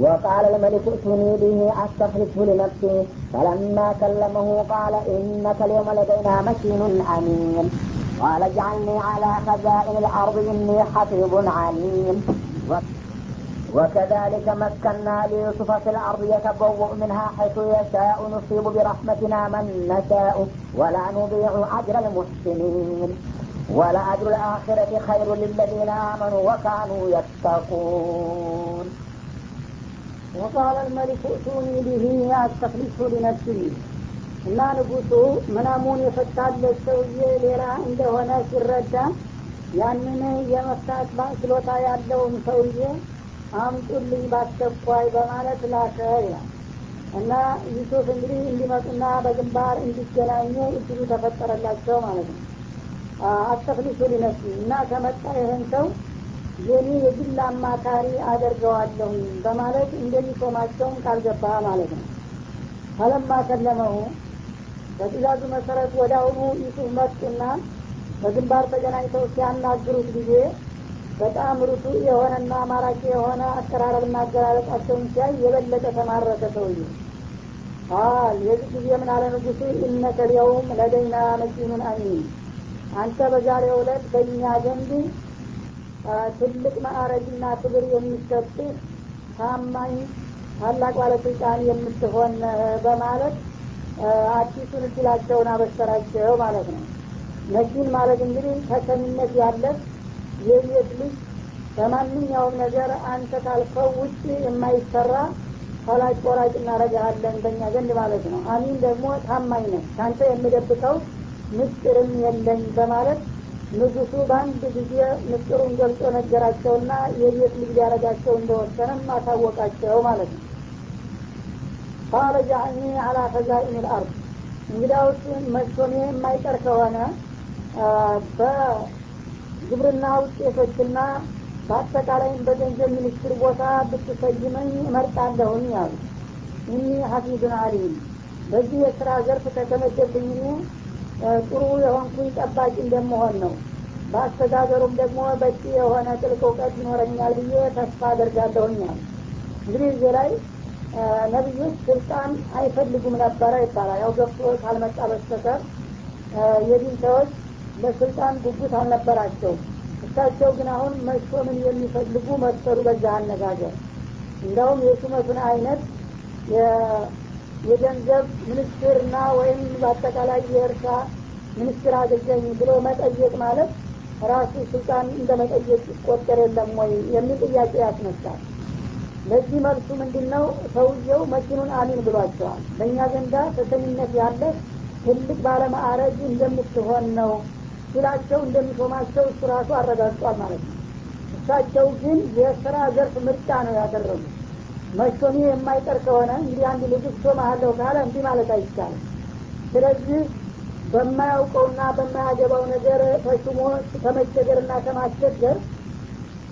وقال الملك ائتوني به أستخلصه لنفسي. فلما كلمه قال إنك اليوم لدينا مكين أمين. قال اجعلني على خزائن الأرض إني حفيظ عليم. وكذلك مكنا ليوسف في الأرض يتبوأ منها حيث يشاء. نصيب برحمتنا من نشاء. ولا نضيع أجر المحسنين. ولأجر الآخرة خير للذين آمنوا وكانوا يتقون. ወቃለ ልመሊክ እቱኒ ብሂ አስተክሊሱ ሊነፍሲ እና ንጉሱ ምናሙን የፈታለት ሰውዬ ሌላ እንደሆነ ሲረዳ ያንን የመፍታት ችሎታ ያለውን ሰውዬ አምጡልኝ ባስቸኳይ በማለት ላከ ይላል። እና ዩሱፍ እንግዲህ እንዲመጡና በግንባር እንዲገናኙ እድሉ ተፈጠረላቸው ማለት ነው። አስተክሊሱ ሊነፍሲ እና ከመጣ ይህን ሰው የኔ የግል አማካሪ አደርገዋለሁ በማለት እንደሚሾማቸውን ቃል ገባ ማለት ነው። ፈለማ ከለመሁ በትእዛዙ መሰረት ወደ አሁኑ ዩሱፍ መጡና በግንባር ተገናኝተው ሲያናግሩት ጊዜ በጣም ርቱ የሆነና ማራኪ የሆነ አቀራረብና አገላለጻቸውን ሲያይ የበለጠ ተማረከ ሰውዬ ቃል የዚህ ጊዜ ምን አለ ንጉሱ ኢነከ ሊየውም ለደይና መኪኑን አሚን። አንተ በዛሬው ዕለት በእኛ ዘንድ ትልቅ ማዕረግና ክብር የሚሰጥህ ታማኝ ታላቅ ባለስልጣን የምትሆን በማለት አዲሱን እድላቸውን አበሰራቸው ማለት ነው። ነኪን ማለት እንግዲህ ተሰሚነት ያለት የቤት ልጅ በማንኛውም ነገር አንተ ካልከው ውጭ የማይሰራ ፈላጭ ቆራጭ እናረጋለን በእኛ ዘንድ ማለት ነው። አሚን ደግሞ ታማኝ ነህ ከአንተ የምደብቀው ምስጢርም የለኝ በማለት ንጉሱ በአንድ ጊዜ ምስጢሩን ገልጾ ነገራቸውና የቤት ልጅ ሊያረጋቸው እንደወሰነም አሳወቃቸው ማለት ነው። ቃለ ጃዕኒ አላ ፈዛኢን ልአርድ። እንግዳውስ መሾሜ የማይቀር ከሆነ በግብርና ውጤቶችና በአጠቃላይም በገንዘብ ሚኒስትር ቦታ ብትሰይመኝ እመርጣለሁኝ አሉ። እኒ ሀፊዙን አሊም በዚህ የስራ ዘርፍ ከተመደብኝ ጥሩ የሆንኩኝ ጠባቂ እንደመሆን ነው። በአስተዳደሩም ደግሞ በቂ የሆነ ጥልቅ እውቀት ይኖረኛል ብዬ ተስፋ አደርጋለሁኛል እንግዲህ እዚህ ላይ ነቢዮች ስልጣን አይፈልጉም ነበረ ይባላል። ያው ገብቶ ካልመጣ በስተቀር የዲን ሰዎች ለስልጣን ጉጉት አልነበራቸው እሳቸው ግን አሁን መሾምን የሚፈልጉ መሰሉ በዛ አነጋገር። እንደውም የሹመቱን አይነት የገንዘብ ሚኒስትርና ወይም በአጠቃላይ የእርሻ ሚኒስትር አገኘኝ ብሎ መጠየቅ ማለት ራሱ ስልጣን እንደ መጠየቅ ይቆጠር የለም ወይ የሚል ጥያቄ ያስነሳል። ለዚህ መልሱ ምንድን ነው ሰውየው መኪኑን አሚን ብሏቸዋል። በእኛ ዘንዳ ተሰሚነት ያለ ትልቅ ባለማዕረግ እንደምትሆን ነው ሲላቸው እንደሚሾማቸው እሱ ራሱ አረጋግጧል ማለት ነው። እሳቸው ግን የስራ ዘርፍ ምርጫ ነው ያደረጉት መሾሜ የማይቀር ከሆነ እንግዲህ አንድ ንጉስ ሾመሃለሁ ካለ እንዲህ ማለት አይቻልም። ስለዚህ በማያውቀውና በማያገባው ነገር ተሹሞ ከመቸገርና ከማስቸገር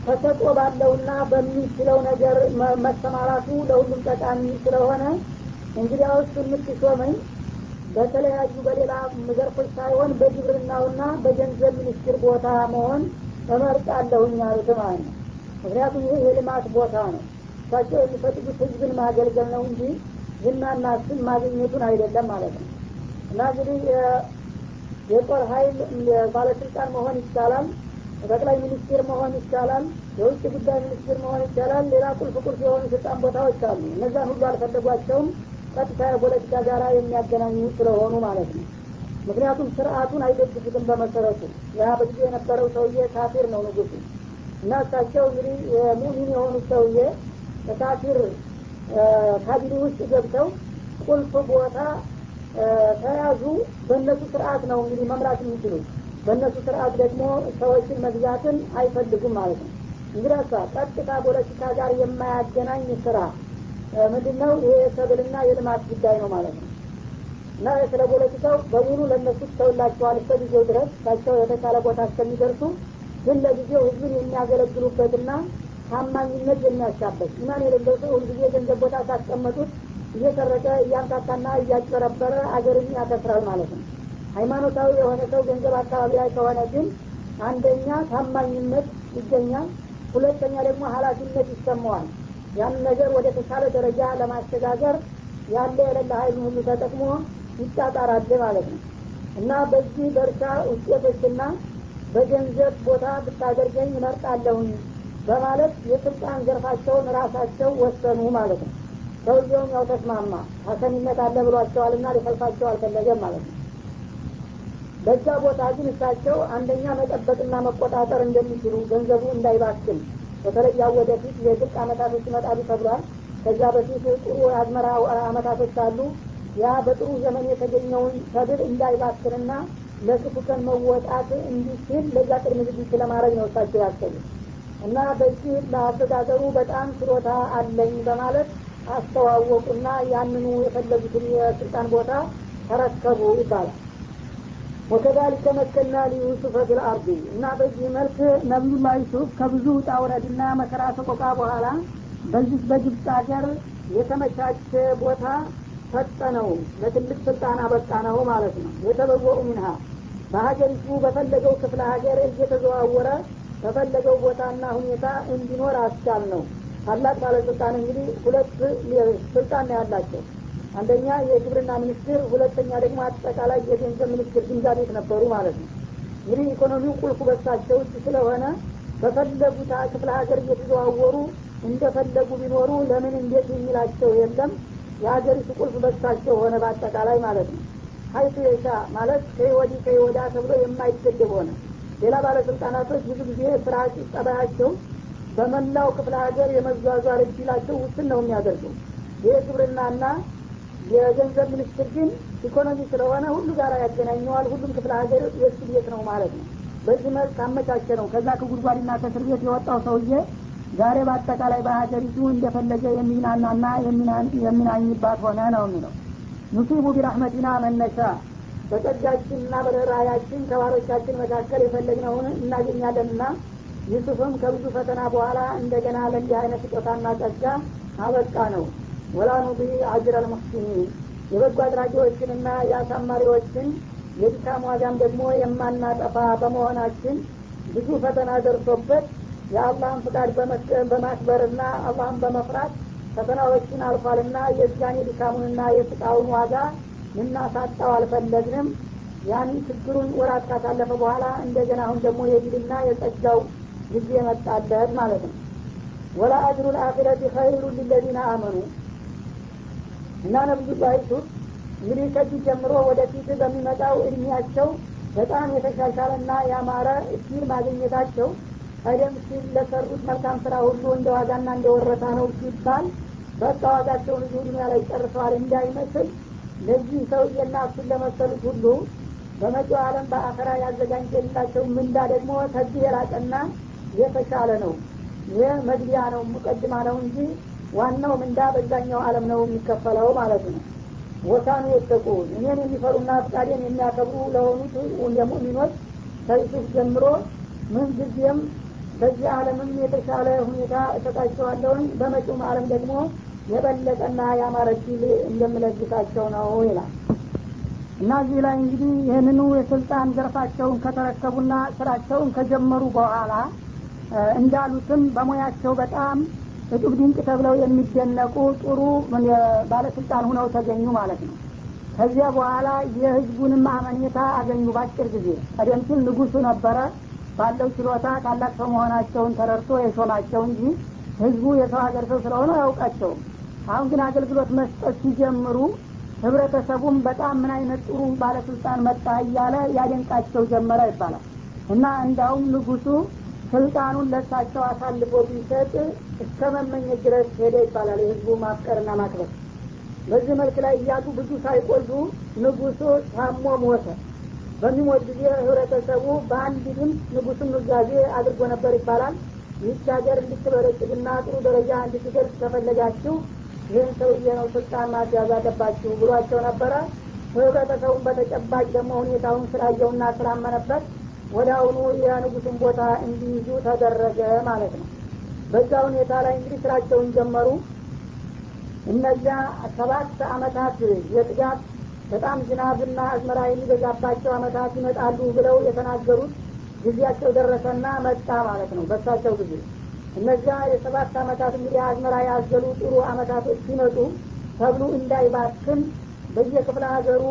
ተሰጦ ባለውና በሚችለው ነገር መሰማራቱ ለሁሉም ጠቃሚ ስለሆነ እንግዲያውስ የምትሾመኝ በተለያዩ በሌላ ዘርፎች ሳይሆን በግብርናውና በገንዘብ ሚኒስትር ቦታ መሆን እመርጣለሁኝ አሉት ማለት ነው። ምክንያቱም ይህ የልማት ቦታ ነው እሳቸው የሚፈልጉት ህዝብን ማገልገል ነው እንጂ ዝናና ስም ማግኘቱን አይደለም ማለት ነው። እና እንግዲህ የጦር ሀይል ባለስልጣን መሆን ይቻላል ጠቅላይ ሚኒስትር መሆን ይቻላል የውጭ ጉዳይ ሚኒስትር መሆን ይቻላል ሌላ ቁልፍ ቁልፍ የሆኑ ስልጣን ቦታዎች አሉ። እነዛን ሁሉ አልፈለጓቸውም ቀጥታ የፖለቲካ ጋራ የሚያገናኙ ስለሆኑ ማለት ነው። ምክንያቱም ስርአቱን አይደግፉትም በመሰረቱ። ያ በጊዜ የነበረው ሰውዬ ካፊር ነው ንጉሱ እና እሳቸው እንግዲህ ሙሚን የሆኑት ሰውዬ በካፊር ካቢኔ ውስጥ ገብተው ቁልፍ ቦታ ተያዙ። በእነሱ ስርአት ነው እንግዲህ መምራት የሚችሉት። በእነሱ ስርአት ደግሞ ሰዎችን መግዛትን አይፈልጉም ማለት ነው። እንግዲህ ቀጥታ ፖለቲካ ጋር የማያገናኝ ስራ ምንድን ነው ይሄ የሰብልና የልማት ጉዳይ ነው ማለት ነው። እና ስለ ፖለቲካው በሙሉ ለእነሱ ተውላቸዋል እስከ ጊዜው ድረስ። ታቸው የተሻለ ቦታ እስከሚደርሱ ግን ለጊዜው ህዝብን የሚያገለግሉበትና ታማኝነት የሚያሻበት ኢማን የሌለው ሰው ሁልጊዜ ገንዘብ ቦታ ካስቀመጡት እየሰረቀ እያምታታና እያጭበረበረ አገርን ያከስራል ማለት ነው። ሃይማኖታዊ የሆነ ሰው ገንዘብ አካባቢ ላይ ከሆነ ግን አንደኛ ታማኝነት ይገኛል ሁለተኛ ደግሞ ሀላፊነት ይሰማዋል። ያን ነገር ወደ ተሻለ ደረጃ ለማሸጋገር ያለ የሌለ ሀይሉን ሁሉ ተጠቅሞ ይጣጣራል ማለት ነው። እና በዚህ በእርሻ ውጤቶችና በገንዘብ ቦታ ብታደርገኝ እመርጣለሁኝ በማለት የስልጣን ዘርፋቸውን ራሳቸው ወሰኑ ማለት ነው። ሰውየውም ያው ተስማማ ሀሰኒነት አለ ብሏቸዋልና ሊፈልፋቸው አልፈለገም ማለት ነው። በዛ ቦታ ግን እሳቸው አንደኛ መጠበቅና መቆጣጠር እንደሚችሉ ገንዘቡ እንዳይባክን በተለይ ያው ወደፊት የድርቅ አመታቶች ይመጣሉ ተብሏል። ከዛ በፊት ጥሩ የአዝመራ አመታቶች አሉ። ያ በጥሩ ዘመን የተገኘውን ሰብል እንዳይባክንና ለክፉ ቀን መወጣት እንዲችል ለዛ ቅድመ ዝግጅት ለማድረግ ነው እሳቸው ያሰቡ እና በዚህ ለአስተዳደሩ በጣም ችሎታ አለኝ በማለት አስተዋወቁና ያንኑ የፈለጉትን የስልጣን ቦታ ተረከቡ ይባላል። ወከዛሊከ መከና ሊዩሱፈ ፊልአርዲ እና በዚህ መልክ ነቢዩላህ ዩሱፍ ከብዙ ውጣ ውረድና መከራ ሰቆቃ በኋላ በዚህ በግብፅ ሀገር የተመቻቸ ቦታ ሰጠነው። ለትልቅ ስልጣን አበቃ ነው ማለት ነው። የተበወኡ ሚንሃ በሀገሪቱ በፈለገው ክፍለ ሀገር እየተዘዋወረ በፈለገው ቦታና ሁኔታ እንዲኖር አስቻል ነው ታላቅ ባለስልጣን እንግዲህ ሁለት ስልጣን ነው ያላቸው። አንደኛ የግብርና ሚኒስትር ሁለተኛ ደግሞ አጠቃላይ የገንዘብ ሚኒስትር ግምጃ ቤት ነበሩ ማለት ነው። እንግዲህ ኢኮኖሚው ቁልፉ በሳቸው እጅ ስለሆነ በፈለጉት ክፍለ ሀገር እየተዘዋወሩ እንደፈለጉ ቢኖሩ ለምን እንዴት የሚላቸው የለም። የሀገሪቱ ቁልፍ በሳቸው ሆነ በአጠቃላይ ማለት ነው። ሀይቱ የሻ ማለት ከወዲ ከወዳ ተብሎ የማይገደብ ሆነ ሌላ ባለስልጣናቶች ብዙ ጊዜ ስራች ጠባያቸው በመላው ክፍለ ሀገር የመዟዟር እድላቸው ውስን ነው የሚያደርገው። ይህ ግብርናና የገንዘብ ሚኒስትር ግን ኢኮኖሚ ስለሆነ ሁሉ ጋር ያገናኘዋል። ሁሉም ክፍለ ሀገር የእሱ ቤት ነው ማለት ነው። በዚህ መልክ አመቻቸ ነው። ከዛ ከጉድጓድና ከእስር ቤት የወጣው ሰውዬ ዛሬ በአጠቃላይ በሀገሪቱ እንደፈለገ የሚናናና የሚናኝባት ሆነ ነው የሚለው። ኑሲቡ ቢራህመቲና መነሻ በጸጋችንና በርኅራያችን ከባሮቻችን መካከል የፈለግነውን እናገኛለንና ዩሱፍም ከብዙ ፈተና በኋላ እንደገና ለእንዲህ አይነት ስጦታና ጸጋ አበቃ ነው። ወላ ኑቢ አጅር አልሙሕሲኒን የበጎ አድራጊዎችንና የአሳማሪዎችን የድካም ዋጋም ደግሞ የማናጠፋ በመሆናችን ብዙ ፈተና ደርሶበት የአላህን ፍቃድ በማክበርና አላህን በመፍራት ፈተናዎችን አልፏልና የዛኔ ድካሙንና የስቃውን ዋጋ ልናሳጣው አልፈለግንም። ያን ችግሩን ወራት ካሳለፈ በኋላ እንደገና አሁን ደግሞ የድልና የጸጋው ጊዜ መጣለት ማለት ነው። ወላ አጅሩ ልአኪረቲ ኸይሩ ሊለዚነ አመኑ። እና ነብዩላህ ዩሱፍ እንግዲህ ከዚህ ጀምሮ ወደፊት በሚመጣው እድሜያቸው በጣም የተሻሻለና ያማረ እድል ማግኘታቸው ቀደም ሲል ለሰሩት መልካም ስራ ሁሉ እንደ ዋጋና እንደ ወረታ ነው ሲባል በቃ ዋጋቸውን እዚሁ ዱኒያ ላይ ጨርሰዋል እንዳይመስል ለዚህ ሰውዬና እሱን ለመሰሉት ሁሉ በመጪው ዓለም በአኸራ ያዘጋጀላቸው ምንዳ ደግሞ ከዚህ የላቀና የተሻለ ነው። ይህ መግቢያ ነው ሙቀድማ ነው እንጂ ዋናው ምንዳ በዛኛው ዓለም ነው የሚከፈለው ማለት ነው። ወሳኑ የተቁን እኔን የሚፈሩና ፍቃዴን የሚያከብሩ ለሆኑት የሙእሚኖች ከዩሱፍ ጀምሮ ምን ጊዜም በዚህ ዓለምም የተሻለ ሁኔታ እሰጣቸዋለሁኝ። በመጪውም ዓለም ደግሞ የበለጠና ያማረ ድል እንደምለግሳቸው ነው ይላል። እና እዚህ ላይ እንግዲህ ይህንኑ የስልጣን ዘርፋቸውን ከተረከቡና ስራቸውን ከጀመሩ በኋላ እንዳሉትም በሙያቸው በጣም እጡብ ድንቅ ተብለው የሚደነቁ ጥሩ ባለስልጣን ሁነው ተገኙ ማለት ነው። ከዚያ በኋላ የህዝቡንም አመኔታ አገኙ ባጭር ጊዜ። ቀደም ሲል ንጉሱ ነበረ። ባለው ችሎታ ታላቅ ሰው መሆናቸውን ተረድቶ የሾማቸው እንጂ ህዝቡ የሰው ሀገር ሰው ስለሆነ አያውቃቸውም አሁን ግን አገልግሎት መስጠት ሲጀምሩ ህብረተሰቡም በጣም ምን አይነት ጥሩ ባለስልጣን መጣ እያለ ያደንቃቸው ጀመረ ይባላል። እና እንዳውም ንጉሱ ስልጣኑን ለሳቸው አሳልፎ ቢሰጥ እስከ መመኘት ድረስ ሄደ ይባላል የህዝቡ ማፍቀርና ማክበር። በዚህ መልክ ላይ እያሉ ብዙ ሳይቆዩ ንጉሱ ታሞ ሞተ። በሚሞት ጊዜ ህብረተሰቡ በአንድ ድምፅ ንጉሱን ኑዛዜ አድርጎ ነበር ይባላል። ይህች ሀገር እንድትበረጭግና ጥሩ ደረጃ እንድትደርስ ከፈለጋችሁ ይህን ሰውዬ ነው ስልጣን ማስያዝ አለባችሁ ብሏቸው ነበረ? ህብረተሰቡን በተጨባጭ ደግሞ ሁኔታውን ስላየውና ስላመነበት ወደ አሁኑ የንጉሱን ቦታ እንዲይዙ ተደረገ ማለት ነው። በዛ ሁኔታ ላይ እንግዲህ ስራቸውን ጀመሩ። እነዚያ ሰባት አመታት የጥጋት በጣም ዝናብና አዝመራ የሚበዛባቸው አመታት ይመጣሉ ብለው የተናገሩት ጊዜያቸው ደረሰና መጣ ማለት ነው በሳቸው ጊዜ እነዚያ የሰባት አመታት እንግዲህ አዝመራ ያዘሉ ጥሩ አመታቶች ሲመጡ ተብሉ እንዳይባክን በየክፍለ ሀገሩ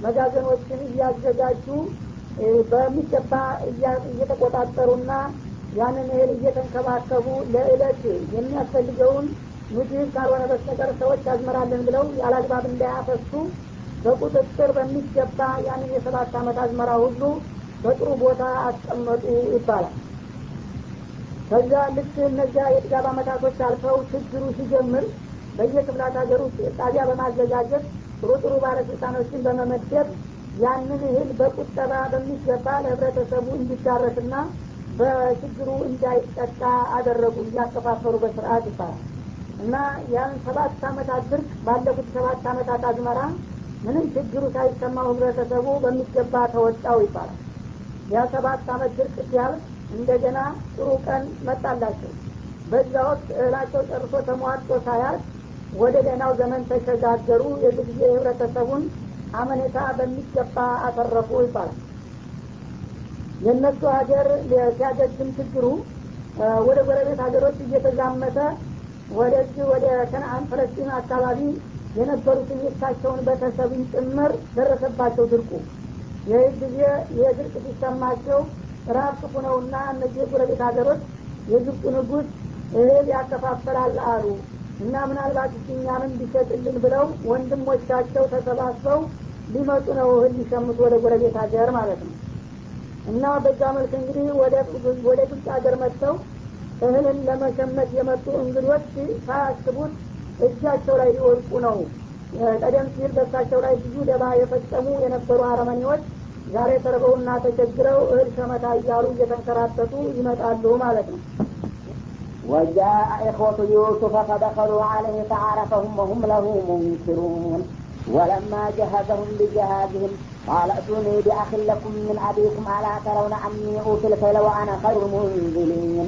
መጋዘኖችን እያዘጋጁ በሚገባ እየተቆጣጠሩና ያንን እህል እየተንከባከቡ ለእለት የሚያስፈልገውን ምግብ ካልሆነ በስተቀር ሰዎች ያዝመራለን ብለው ያላግባብ እንዳያፈሱ በቁጥጥር በሚገባ ያንን የሰባት አመት አዝመራ ሁሉ በጥሩ ቦታ አስቀመጡ ይባላል ከዛ ልክ እነዚያ የጥጋብ አመታቶች አልፈው ችግሩ ሲጀምር በየክፍላት ሀገር ውስጥ ጣቢያ በማዘጋጀት ጥሩ ጥሩ ባለስልጣኖችን በመመደብ ያንን እህል በቁጠባ በሚገባ ለህብረተሰቡ እንዲዳረስና በችግሩ እንዳይጠቃ አደረጉ እያከፋፈሩ በስርአት ይባላል እና ያን ሰባት አመታት ድርቅ ባለፉት ሰባት አመታት አዝመራ ምንም ችግሩ ሳይሰማው ህብረተሰቡ በሚገባ ተወጣው ይባላል። ያ ሰባት አመት ድርቅ ሲያልፍ እንደገና ጥሩ ቀን መጣላቸው። በዛ ወቅት እህላቸው ጨርሶ ተሟጦ ሳያልፍ ወደ ደህናው ዘመን ተሸጋገሩ። የዚህ ጊዜ የህብረተሰቡን አመኔታ በሚገባ አተረፉ ይባላል። የእነሱ ሀገር ሲያገግም ችግሩ ወደ ጎረቤት ሀገሮች እየተዛመተ ወደዚህ ወደ ከነአን ፈለስጢን አካባቢ የነበሩትን የእሳቸውን ቤተሰብን ጭምር ደረሰባቸው ድርቁ። ይህ ጊዜ የድርቅ ሲሰማቸው ራብ ነውና እነዚህ የጎረቤት ሀገሮች የግብፁ ንጉስ እህል ያከፋፈላል አሉ። እና ምናልባት እኛንም ቢሸጥልን ብለው ወንድሞቻቸው ተሰባስበው ሊመጡ ነው እህል ሊሸምቱ ወደ ጎረቤት ሀገር ማለት ነው። እና በዛ መልክ እንግዲህ ወደ ግብፅ ሀገር መጥተው እህልን ለመሸመት የመጡ እንግዶች ሳያስቡት እጃቸው ላይ ሊወድቁ ነው። ቀደም ሲል በሳቸው ላይ ብዙ ደባ የፈጸሙ የነበሩ አረመኔዎች ዛሬ ተርበውና ተቸግረው እህል ሸመታ እያሉ እየተንከራተቱ ይመጣሉ ማለት ነው وجاء إخوة يوسف فدخلوا عليه فعرفهم وهم له منكرون ولما جهزهم بجهازهم قال ائتوني بأخ لكم من أبيكم ألا ترون أني أوفي الكيل وأنا خير المنزلين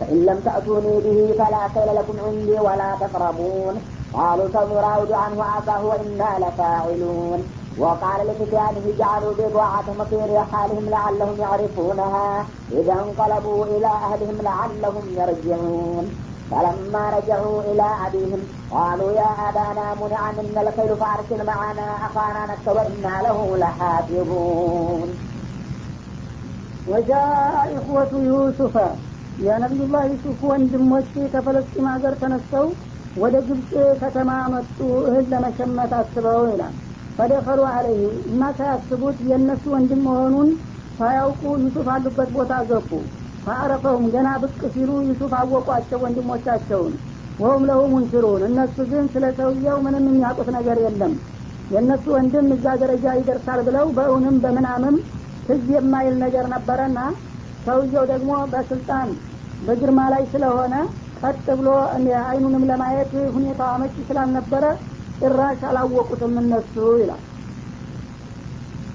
فإن لم تأتوني به فلا كيل لكم عندي ولا تقربون قالوا سنراود عنه عصاه وإنا لفاعلون وقال لفتيانه جعلوا بضاعتهم في رحالهم لعلهم يعرفونها إذا انقلبوا إلى أهلهم لعلهم يرجعون فلما رجعوا إلى أبيهم قالوا يا أبانا منع منا الخيل فأرسل معنا أخانا نكتب وإنا له لحافظون وجاء إخوة يوسف የነቢዩላህ ዩሱፍ ወንድሞች ከፈለስጢን ሀገር ተነስተው ወደ ግብፅ ከተማ መጡ እህል ለመሸመት አስበው ይላል ፈደኸሉ አለይህ እና ሳያስቡት የእነሱ ወንድም መሆኑን ሳያውቁ ዩሱፍ አሉበት ቦታ ገቡ ፈአረፈውም ገና ብቅ ሲሉ ዩሱፍ አወቋቸው ወንድሞቻቸውን። ወሁም ለሁ ሙንክሩን እነሱ ግን ስለ ሰውየው ምንም የሚያውቁት ነገር የለም። የእነሱ ወንድም እዛ ደረጃ ይደርሳል ብለው በእውንም በምናምም ትዝ የማይል ነገር ነበረና ሰውየው ደግሞ በስልጣን በግርማ ላይ ስለሆነ ቀጥ ብሎ አይኑንም ለማየት ሁኔታ አመቺ ስላልነበረ ጭራሽ አላወቁትም እነሱ ይላል።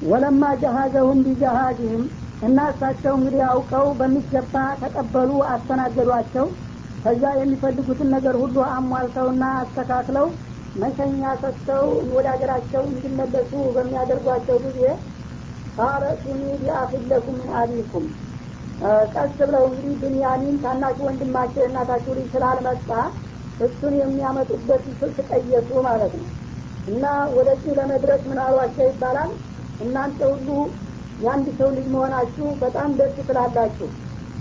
ወለማ ጀሃዘሁም ቢጀሃዝህም እና እሳቸው እንግዲህ አውቀው በሚገባ ተቀበሉ አስተናገዷቸው። ከዛ የሚፈልጉትን ነገር ሁሉ አሟልተውና አስተካክለው መሸኛ ሰጥተው ወደ ሀገራቸው እንዲመለሱ በሚያደርጓቸው ጊዜ ቃለ ቢአፊለኩም ምን አቢኩም። ቀስ ብለው እንግዲህ ብንያሚን ታናሹ ወንድማቸው የእናታችሁ ልጅ ስላልመጣ እሱን የሚያመጡበት ስልት ቀየሱ ማለት ነው። እና ወደዚህ ለመድረስ ምን አሏቸው ይባላል? እናንተ ሁሉ የአንድ ሰው ልጅ መሆናችሁ በጣም ደስ ትላላችሁ።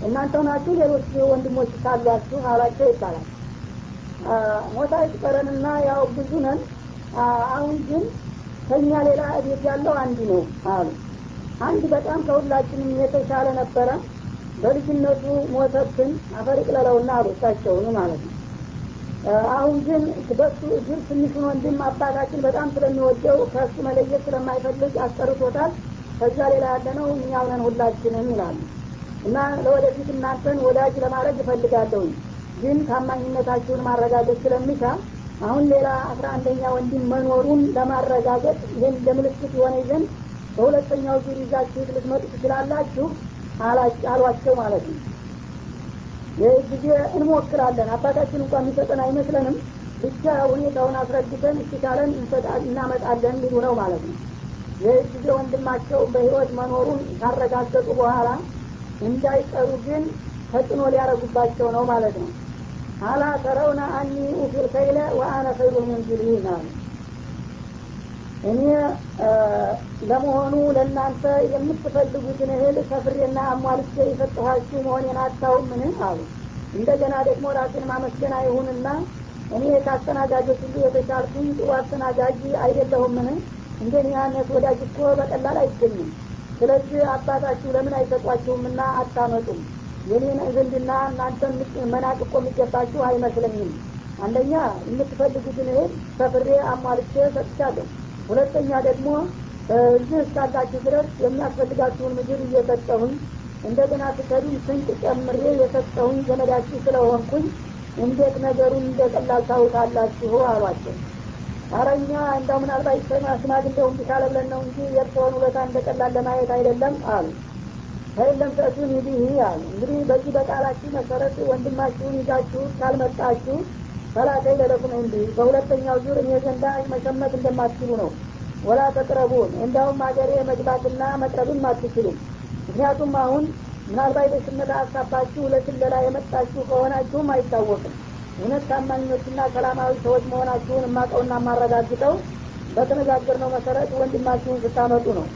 እናንተ ናችሁ ሌሎች ወንድሞች ካሏችሁ አሏቸው ይባላል። ሞታ ይቅጠረንና ያው ብዙ ነን። አሁን ግን ከኛ ሌላ እቤት ያለው አንድ ነው አሉ። አንድ በጣም ከሁላችንም የተሻለ ነበረ። በልጅነቱ ሞተብን አፈር ይቅለለውና አሉ እሳቸውን ማለት ነው አሁን ግን በሱ እግር ትንሹን ወንድም አባታችን በጣም ስለሚወደው ከእሱ መለየት ስለማይፈልግ አስጠርቶታል። ከዛ ሌላ ያለ ነው እኛው ነን ሁላችንም ይላሉ እና ለወደፊት እናንተን ወዳጅ ለማድረግ እፈልጋለሁኝ። ግን ታማኝነታችሁን ማረጋገጥ ስለሚሻ አሁን ሌላ አስራ አንደኛ ወንድም መኖሩን ለማረጋገጥ ይህን ለምልክት የሆነ ዘንድ በሁለተኛው ዙር ይዛችሁ ልትመጡ ትችላላችሁ አሏቸው ማለት ነው ይህ ጊዜ እንሞክራለን። አባታችን እንኳን የሚሰጠን አይመስለንም። ብቻ ሁኔታውን አስረድተን እስኪቻለን እናመጣለን ሊሉ ነው ማለት ነው። ይህ ጊዜ ወንድማቸው በህይወት መኖሩን ካረጋገጡ በኋላ እንዳይቀሩ ግን ተጽዕኖ ሊያረጉባቸው ነው ማለት ነው። አላ ተረውነ አኒ ኡፊል ከይለ ወአነ ኸይሩ ሙንዚሊን አሉ እኔ ለመሆኑ ለእናንተ የምትፈልጉትን እህል ሰፍሬና አሟልቼ የሰጠኋችሁ መሆኔን አታውምን? አሉ። እንደገና ደግሞ ራሴን ማመስገን አይሁንና እኔ ከአስተናጋጆች ሁሉ የተሻልኩኝ ጥሩ አስተናጋጅ አይደለሁምን? እንደኔ አይነት ወዳጅ እኮ በቀላል አይገኝም። ስለዚህ አባታችሁ ለምን አይሰጧችሁምና አታመጡም? የኔን ዝንድና እናንተ መናቅ እኮ የሚገባችሁ አይመስለኝም። አንደኛ የምትፈልጉትን እህል ሰፍሬ አሟልቼ ሰጥቻለሁ ሁለተኛ ደግሞ እዚህ እስካላችሁ ድረስ የሚያስፈልጋችሁን ምግብ እየሰጠሁኝ እንደገና ትከዱም ስንቅ ጨምሬ የሰጠሁኝ ዘመዳችሁ ስለሆንኩኝ እንዴት ነገሩን እንደ ቀላል ታውታላችሁ አሏቸው። አረኛ እንዳው ምናልባት ሽማግሌው እንዲህ ካለ ብለን ነው እንጂ የእርስዎን ውለታ እንደ ቀላል ለማየት አይደለም አሉ። ከየለም ተእቱን ይዲህ አሉ። እንግዲህ በዚህ በቃላችሁ መሰረት ወንድማችሁን ይዛችሁ ካልመጣችሁ ፈላተይ ለለኩም እንዲህ በሁለተኛው ዙር እኔ ዘንዳ መሸመት እንደማትችሉ ነው። ወላ ተቅረቡን እንዳውም ሀገሬ መግባትና መቅረብም አትችሉም። ምክንያቱም አሁን ምናልባት በሽመታ ሀሳባችሁ ለስለላ የመጣችሁ ከሆናችሁም አይታወቅም። እውነት ታማኞችና ሰላማዊ ሰዎች መሆናችሁን የማቀውና የማረጋግጠው በተነጋገርነው መሰረት ወንድማችሁን ስታመጡ ነው።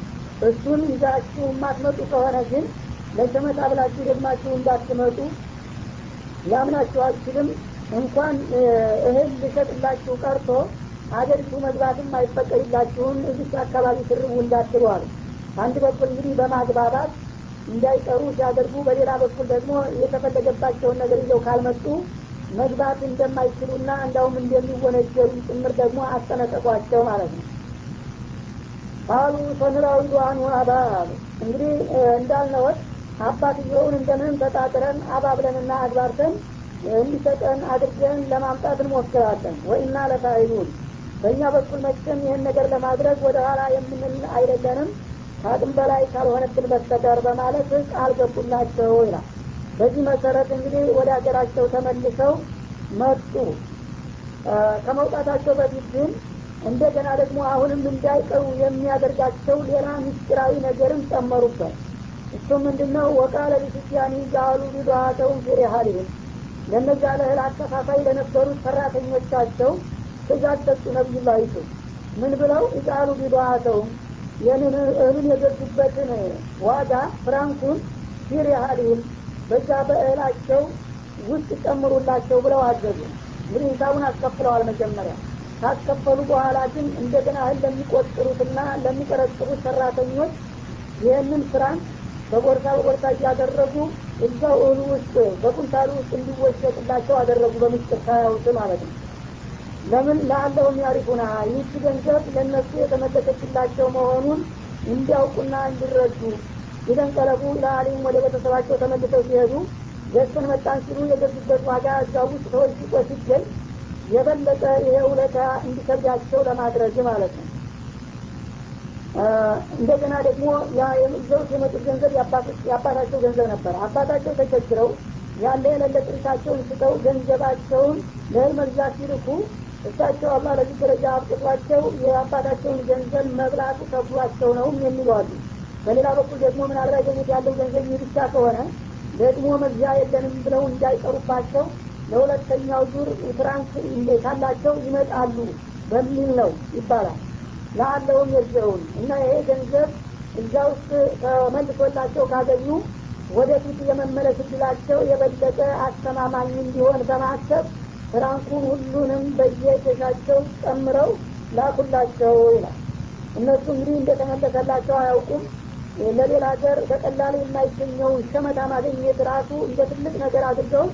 እሱን ይዛችሁ የማትመጡ ከሆነ ግን ለሸመታ ብላችሁ ደግማችሁ እንዳትመጡ ሊያምናችሁ አልችልም እንኳን እህል ልሸጥላችሁ ቀርቶ አገሪቱ መግባትም አይፈቀድላችሁም እዚች አካባቢ ስርቡ እንዳትሉ አሉ አንድ በኩል እንግዲህ በማግባባት እንዳይቀሩ ሲያደርጉ በሌላ በኩል ደግሞ የተፈለገባቸውን ነገር ይዘው ካልመጡ መግባት እንደማይችሉና እንዳውም እንደሚወነጀሉ ጭምር ደግሞ አስጠነቀቋቸው ማለት ነው። ቃሉ ሰንራዊ ዱአኑ አባ እንግዲህ እንዳልነወት አባትየውን እንደምንም ተጣጥረን አባብለንና አግባርተን እንዲሰጠን አድርገን ለማምጣት እንሞክራለን። ወይና ለፋይሉን በእኛ በኩል መቼም ይህን ነገር ለማድረግ ወደ ኋላ የምንል አይደለንም። ከአቅም በላይ ካልሆነብን በስተቀር በማለት ቃል ገቡላቸው ይላል። በዚህ መሰረት እንግዲህ ወደ ሀገራቸው ተመልሰው መጡ። ከመውጣታቸው በፊት ግን እንደገና ደግሞ አሁንም እንዳይቀሩ የሚያደርጋቸው ሌላ ምስጢራዊ ነገርም ጨመሩበት። እሱ ምንድነው? ወቃለ ሊስቲያኒ ጃአሉ ቢዱሃተውን ፊሪሃሊህም ለነዛ ለእህል አከፋፋይ ለነበሩት ሰራተኞቻቸው ትእዛዝ ሰጡ ነቢዩላ ይሱፍ ምን ብለው? ይቃሉ ቢዱሃተውም ይህንን እህሉን የገዙበትን ዋጋ ፍራንኩን ፊሪሃሊህም በዛ በእህላቸው ውስጥ ጨምሩላቸው ብለው አዘዙ። እንግዲህ ሂሳቡን አስከፍለዋል መጀመሪያ። ካስከፈሉ በኋላ ግን እንደገና እህል ለሚቆጥሩትና ለሚቀረጥሩት ሰራተኞች ይህንን ስራን በቦርሳ በቦርሳ እያደረጉ እዛው እህሉ ውስጥ በቁንታሉ ውስጥ እንዲወሸጥላቸው አደረጉ በምስጢር ሳያውት ማለት ነው። ለምን? ለአለሁም ያሪፉና ይህች ገንዘብ ለእነሱ የተመለሰችላቸው መሆኑን እንዲያውቁና እንዲረዱ ይደንቀለቡ ለአሊም ወደ ቤተሰባቸው ተመልሰው ሲሄዱ ገዝተን መጣን ሲሉ የገዙበት ዋጋ እዛ ውስጥ ተወሽቆ ሲገኝ የበለጠ ይሄ ውለታ እንዲከብዳቸው ለማድረግ ማለት ነው እንደገና ደግሞ ይዘውት የመጡት ገንዘብ የአባታቸው ገንዘብ ነበር። አባታቸው ተቸግረው ያለ የሌለ ጥሪታቸውን ስተው ገንዘባቸውን ለእህል መግዛት ሲልኩ እሳቸው አላህ ለዚህ ደረጃ አብቅቷቸው የአባታቸውን ገንዘብ መብላቱ ከብሏቸው ነው የሚሉ አሉ። በሌላ በኩል ደግሞ ምናልባት ገኘት ያለው ገንዘብ ይህ ከሆነ ደግሞ መግዣ የለንም ብለው እንዳይቀሩባቸው ለሁለተኛው ዙር ፍራንክ ካላቸው ይመጣሉ በሚል ነው ይባላል ለአለውም የዘውን እና ይሄ ገንዘብ እዛ ውስጥ ተመልሶላቸው ካገኙ ወደፊት የመመለስ እድላቸው የበለጠ አስተማማኝ እንዲሆን በማሰብ ፍራንኩን ሁሉንም በየኬሻቸው ጨምረው ላኩላቸው ይላል። እነሱ እንግዲህ እንደተመለሰላቸው አያውቁም። ለሌላ ሀገር በቀላሉ የማይገኘውን ሸመታ ማግኘት ራሱ እንደ ትልቅ ነገር አድርገው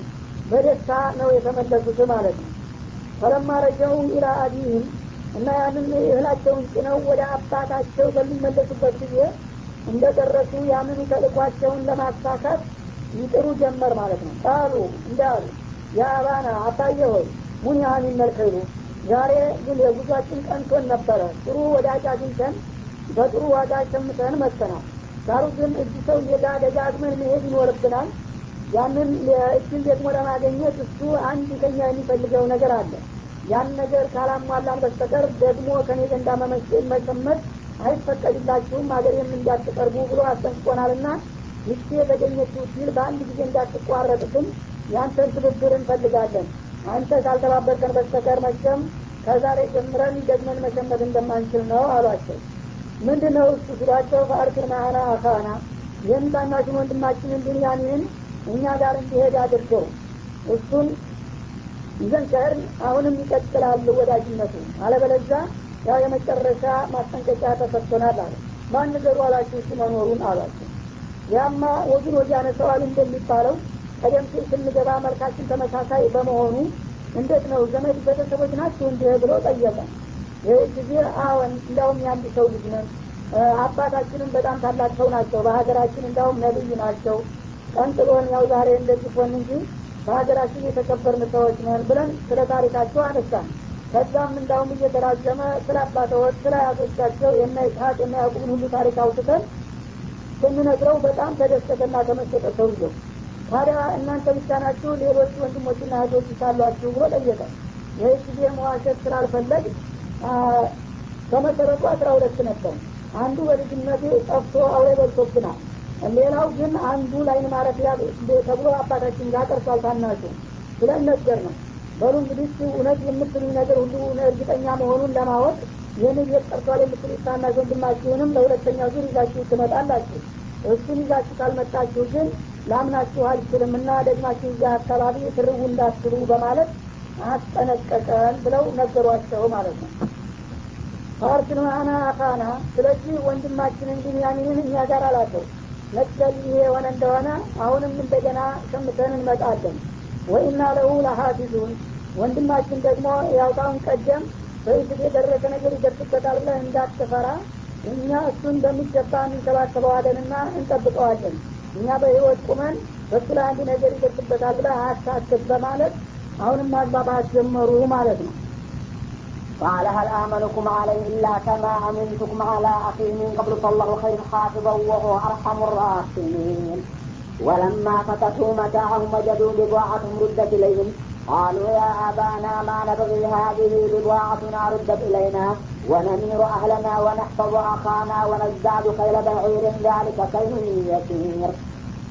በደስታ ነው የተመለሱት ማለት ነው። ፈለማ ኢላ አቢህም እና ያንን እህላቸውን ጭነው ወደ አባታቸው በሚመለሱበት ጊዜ እንደደረሱ ያንኑ ተልኳቸውን ለማሳካት ይጥሩ ጀመር ማለት ነው። ቃሉ እንዳሉ የአባና አባየ ሆይ ሙኒሃን ይመልከሉ ዛሬ ግን የጉዟችን ቀንቶን ነበረ። ጥሩ ወዳጅ አግኝተን በጥሩ ዋጋ ሸምተን መጥተናል። ዳሩ ግን እጅ ሰው ሌላ ደጋግመን መሄድ ይኖርብናል። ያንን እጅን ደግሞ ለማገኘት እሱ አንድ ከኛ የሚፈልገው ነገር አለ ያን ነገር ካላሟላን በስተቀር ደግሞ ከኔ ዘንዳ መመሸመት አይፈቀድላችሁም ሀገሬም እንዳትቀርቡ ብሎ አስጠንቅቆናልና ይቺ የተገኘችው ሲል በአንድ ጊዜ እንዳትቋረጥ ግን ያንተን ትብብር እንፈልጋለን። አንተ ካልተባበርከን በስተቀር መቼም ከዛሬ ጀምረን ደግመን መሸመት እንደማንችል ነው አሏቸው። ምንድን ነው እሱ ሲሏቸው ፈአርክን ማአና አካና ይህን ታናሽን ወንድማችንን ብንያሚን እኛ ጋር እንዲሄድ አድርገው። እሱን ይዘን ከህርን አሁንም ይቀጥላል ወዳጅነቱ። አለበለዛ ያው የመጨረሻ ማስጠንቀቂያ ተሰጥቶናል አለ ማን ነገሩ አላችሁ? መኖሩን አሏቸው። ያማ ወግን ወዲያ ነሰዋል እንደሚባለው ቀደም ሲል ስንገባ መልካችን ተመሳሳይ በመሆኑ እንዴት ነው ዘመድ ቤተሰቦች ናቸው እንዲህ ብሎ ጠየቀ። ይህ ጊዜ አዎን እንዲያውም የአንድ ሰው ልጅ ነን። አባታችንም በጣም ታላቅ ሰው ናቸው። በሀገራችን እንዲያውም ነብይ ናቸው። ቀንጥሎን ያው ዛሬ እንደዚህ ሆን እንጂ በሀገራችን የተከበርን ሰዎች ነን ብለን ስለ ታሪካቸው አነሳን። ከዛም እንዳውም እየተራዘመ ስለ አባተወት ስለ አያቶቻቸው የነ ይስሐቅ የነ ያዕቁብን ሁሉ ታሪክ አውጥተን ስንነግረው በጣም ተደሰተና ተመሰጠ ሰውየው። ታዲያ እናንተ ብቻ ናችሁ ሌሎች ወንድሞችና እህቶች ሳሏችሁ ብሎ ጠየቀ። ይህ ጊዜ መዋሸት ስላልፈለግ ከመሰረቱ አስራ ሁለት ነበር። አንዱ በልጅነቱ ጠፍቶ አውሬ በልቶብናል ሌላው ግን አንዱ ላይን ማረፊያ ተብሎ አባታችን ጋር ቀርቷል ታናሹ ብለን ነገር ነው በሉ እንግዲህ እውነት የምትሉኝ ነገር ሁሉ እርግጠኛ መሆኑን ለማወቅ ይህን ቤት ቀርቷል የምትሉት ታናሽ ወንድማችሁንም ለሁለተኛ ዙር ይዛችሁ ትመጣላችሁ። እሱን ይዛችሁ ካልመጣችሁ ግን ላምናችሁ አልችልም እና ደግማችሁ እዚያ አካባቢ ትርቡ እንዳትሉ በማለት አስጠነቀቀን ብለው ነገሯቸው ማለት ነው። ፓርትን ማና አካና ስለዚህ ወንድማችንን ቢንያሚንን እኛ ጋር አላቸው መቅደል ይሄ የሆነ እንደሆነ አሁንም እንደገና ሸምተን እንመጣለን። ወኢና ለሁ ለሀፊዙን ወንድማችን ደግሞ ያውታውን ቀደም በይስት የደረሰ ነገር ይደርስበታል ብለህ እንዳትፈራ። እኛ እሱን በሚገባ እንንከባከበዋለንና እንጠብቀዋለን። እኛ በህይወት ቁመን በሱ ላይ አንድ ነገር ይደርስበታል ብለህ አያሳስብ በማለት አሁንም ማግባባት ጀመሩ ማለት ነው قال هل آمنكم عليه إلا كما أمنتكم على أخي من قبل فالله خير حافظا وهو أرحم الراحمين. ولما فتحوا متاعهم وجدوا بضاعتهم ردت إليهم قالوا يا أبانا ما نبغي هذه بضاعتنا ردت إلينا ونمير أهلنا ونحفظ أخانا ونزداد خيل بعير ذلك كيل يسير.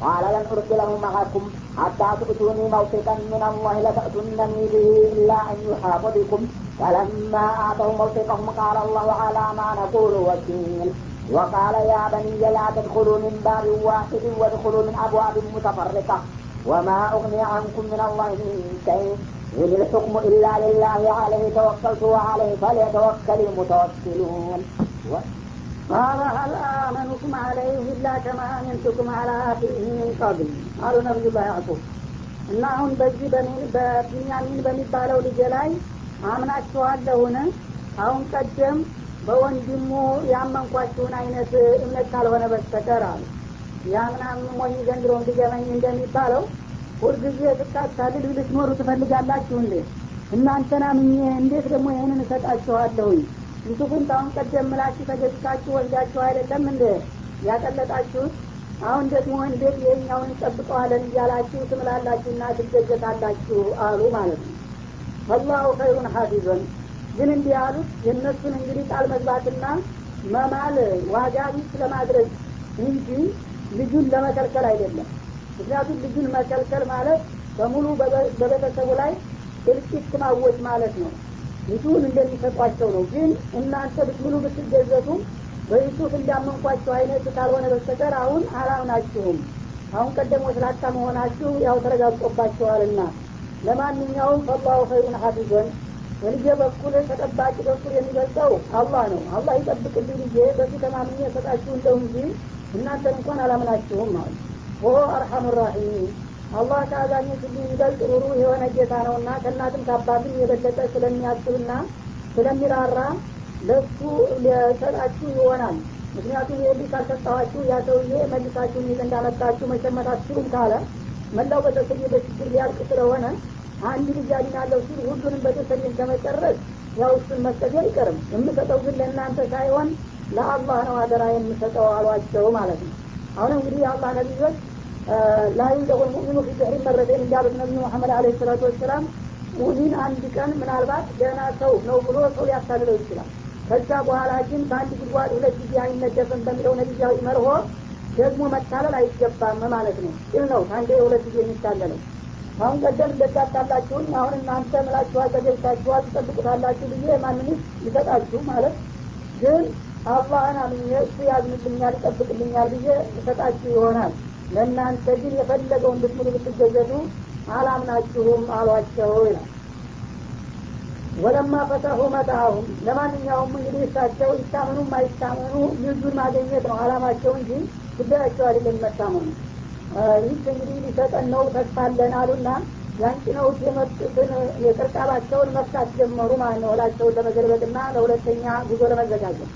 قال لن أرسله معكم حتى تؤتوني موثقا من الله لتأتونني به إلا أن يحاط بكم. فلما آتوا موثقهم قال الله على ما نقول وكيل. وقال يا بني لا تدخلوا من باب واحد وادخلوا من أبواب متفرقة. وما أغني عنكم من الله من شيء. إن الحكم إلا لله عليه توكلت وعليه فليتوكل المتوكلون. قال هل آمنكم عليه إلا كما أمنتكم على أخيه من قبل قالوا نبي الله يعقوب እና አሁን በዚህ በቢንያሚን በሚባለው ልጅ ላይ አምናችኋለሁን አሁን ቀደም በወንድሙ ያመንኳችሁን አይነት እምነት ካልሆነ በስተቀር አሉ ያምናም ሞኝ ዘንድሮ እንዲገመኝ እንደሚባለው ሁልጊዜ ስታታልል ልትኖሩ ትፈልጋላችሁ እንዴ እናንተና ምኜ እንዴት ደግሞ ይህንን እሰጣችኋለሁኝ ዩሱፍን ታሁን ቀደም ምላችሁ ተገዝታችሁ ወልዳችሁ አይደለም እንደ ያቀለጣችሁት አሁን ደግሞ እንዴት ይህኛውን እንጠብቀዋለን እያላችሁ ትምላላችሁና ትገዘታላችሁ አሉ ማለት ነው። አላሁ ኸይሩን ሀፊዘን ግን እንዲህ ያሉት የእነሱን እንግዲህ ቃል መግባትና መማል ዋጋ ቢስ ለማድረግ እንጂ ልጁን ለመከልከል አይደለም። ምክንያቱም ልጁን መከልከል ማለት በሙሉ በቤተሰቡ ላይ እልቂት ማወጅ ማለት ነው ልጁን እንደሚሰጧቸው ነው። ግን እናንተ ብትምሉ ብትገዘቱ በዩሱፍ እንዳመንኳቸው አይነት ካልሆነ በስተቀር አሁን አላምናችሁም። አሁን ቀደም ወስላታ መሆናችሁ ያው ተረጋግጦባችኋልና። ለማንኛውም ፈላሁ ኸይሩን ሀፊዞን በልጄ በኩል ተጠባቂ በኩል የሚበልጠው አላህ ነው። አላህ ይጠብቅልኝ ልጄ በሱ ተማምኜ ሰጣችሁ እንደው እንጂ እናንተን እንኳን አላምናችሁም ማለት ወሆ አርሐሙ ራሒሚን አላህ ከአዛኞች ሁሉ ይበልጥ ሩሩ የሆነ ጌታ ነውና ከእናትም ከአባትም የበለጠ ስለሚያስብና ስለሚራራ ለሱ ሊሰጣችሁ ይሆናል። ምክንያቱም ይህ ካልሰጠኋችሁ ያ ሰውዬ መልሳችሁ ይዘ እንዳመጣችሁ መሸመት ካለ መላው ቤተሰብ በችግር ሊያልቅ ስለሆነ አንድ ልጅ አድናለሁ ሲል ሁሉንም ቤተሰብን ከመጨረስ ያው እሱን መስጠት አይቀርም። የምሰጠው ግን ለእናንተ ሳይሆን ለአላህ ነው አደራ የምሰጠው አሏቸው ማለት ነው። አሁን እንግዲህ የአላህ ነቢዮች ላ ዩንደቁል ሙእሚኑ ፊ መረቴን እንዳሉት ነቢዩ መሐመድ አለ ሰላቱ ወሰላም ሙሚን አንድ ቀን ምናልባት ገና ሰው ነው ብሎ ሰው ሊያታልለው ይችላል። ከዛ በኋላ ግን በአንድ ጉድጓድ ሁለት ጊዜ አይነደፍም በሚለው ነቢያዊ መርሆ ደግሞ መታለል አይገባም ማለት ነው። ይህ ነው አንዴ የሁለት ጊዜ የሚታለለው። አሁን ቀደም እንደጋጣላችሁኝ አሁን እናንተ ምላችኋል ተገኝታችኋል ትጠብቁታላችሁ ብዬ ማንንስ ይሰጣችሁ ማለት ግን አላህን አምኜ እሱ ያዝንልኛል ይጠብቅልኛል ብዬ ይሰጣችሁ ይሆናል ለእናንተ ግን የፈለገውን ብትምሉ ብትገዘቱ አላምናችሁም አሏቸው ይላል። ወለማ ፈተሁ መጣሁም። ለማንኛውም እንግዲህ እሳቸው ይታመኑም አይታመኑ ልጁን ማገኘት ነው አላማቸው እንጂ ጉዳያቸው አይደለም መታመኑ። ይህ እንግዲህ ሊሰጠን ነው ተስፋ አለን አሉና ያንጭነውት የመጡትን የቅርቃባቸውን መፍታት ጀመሩ ማለት ነው። እላቸውን ለመገልበጥና ለሁለተኛ ጉዞ ለመዘጋጀት።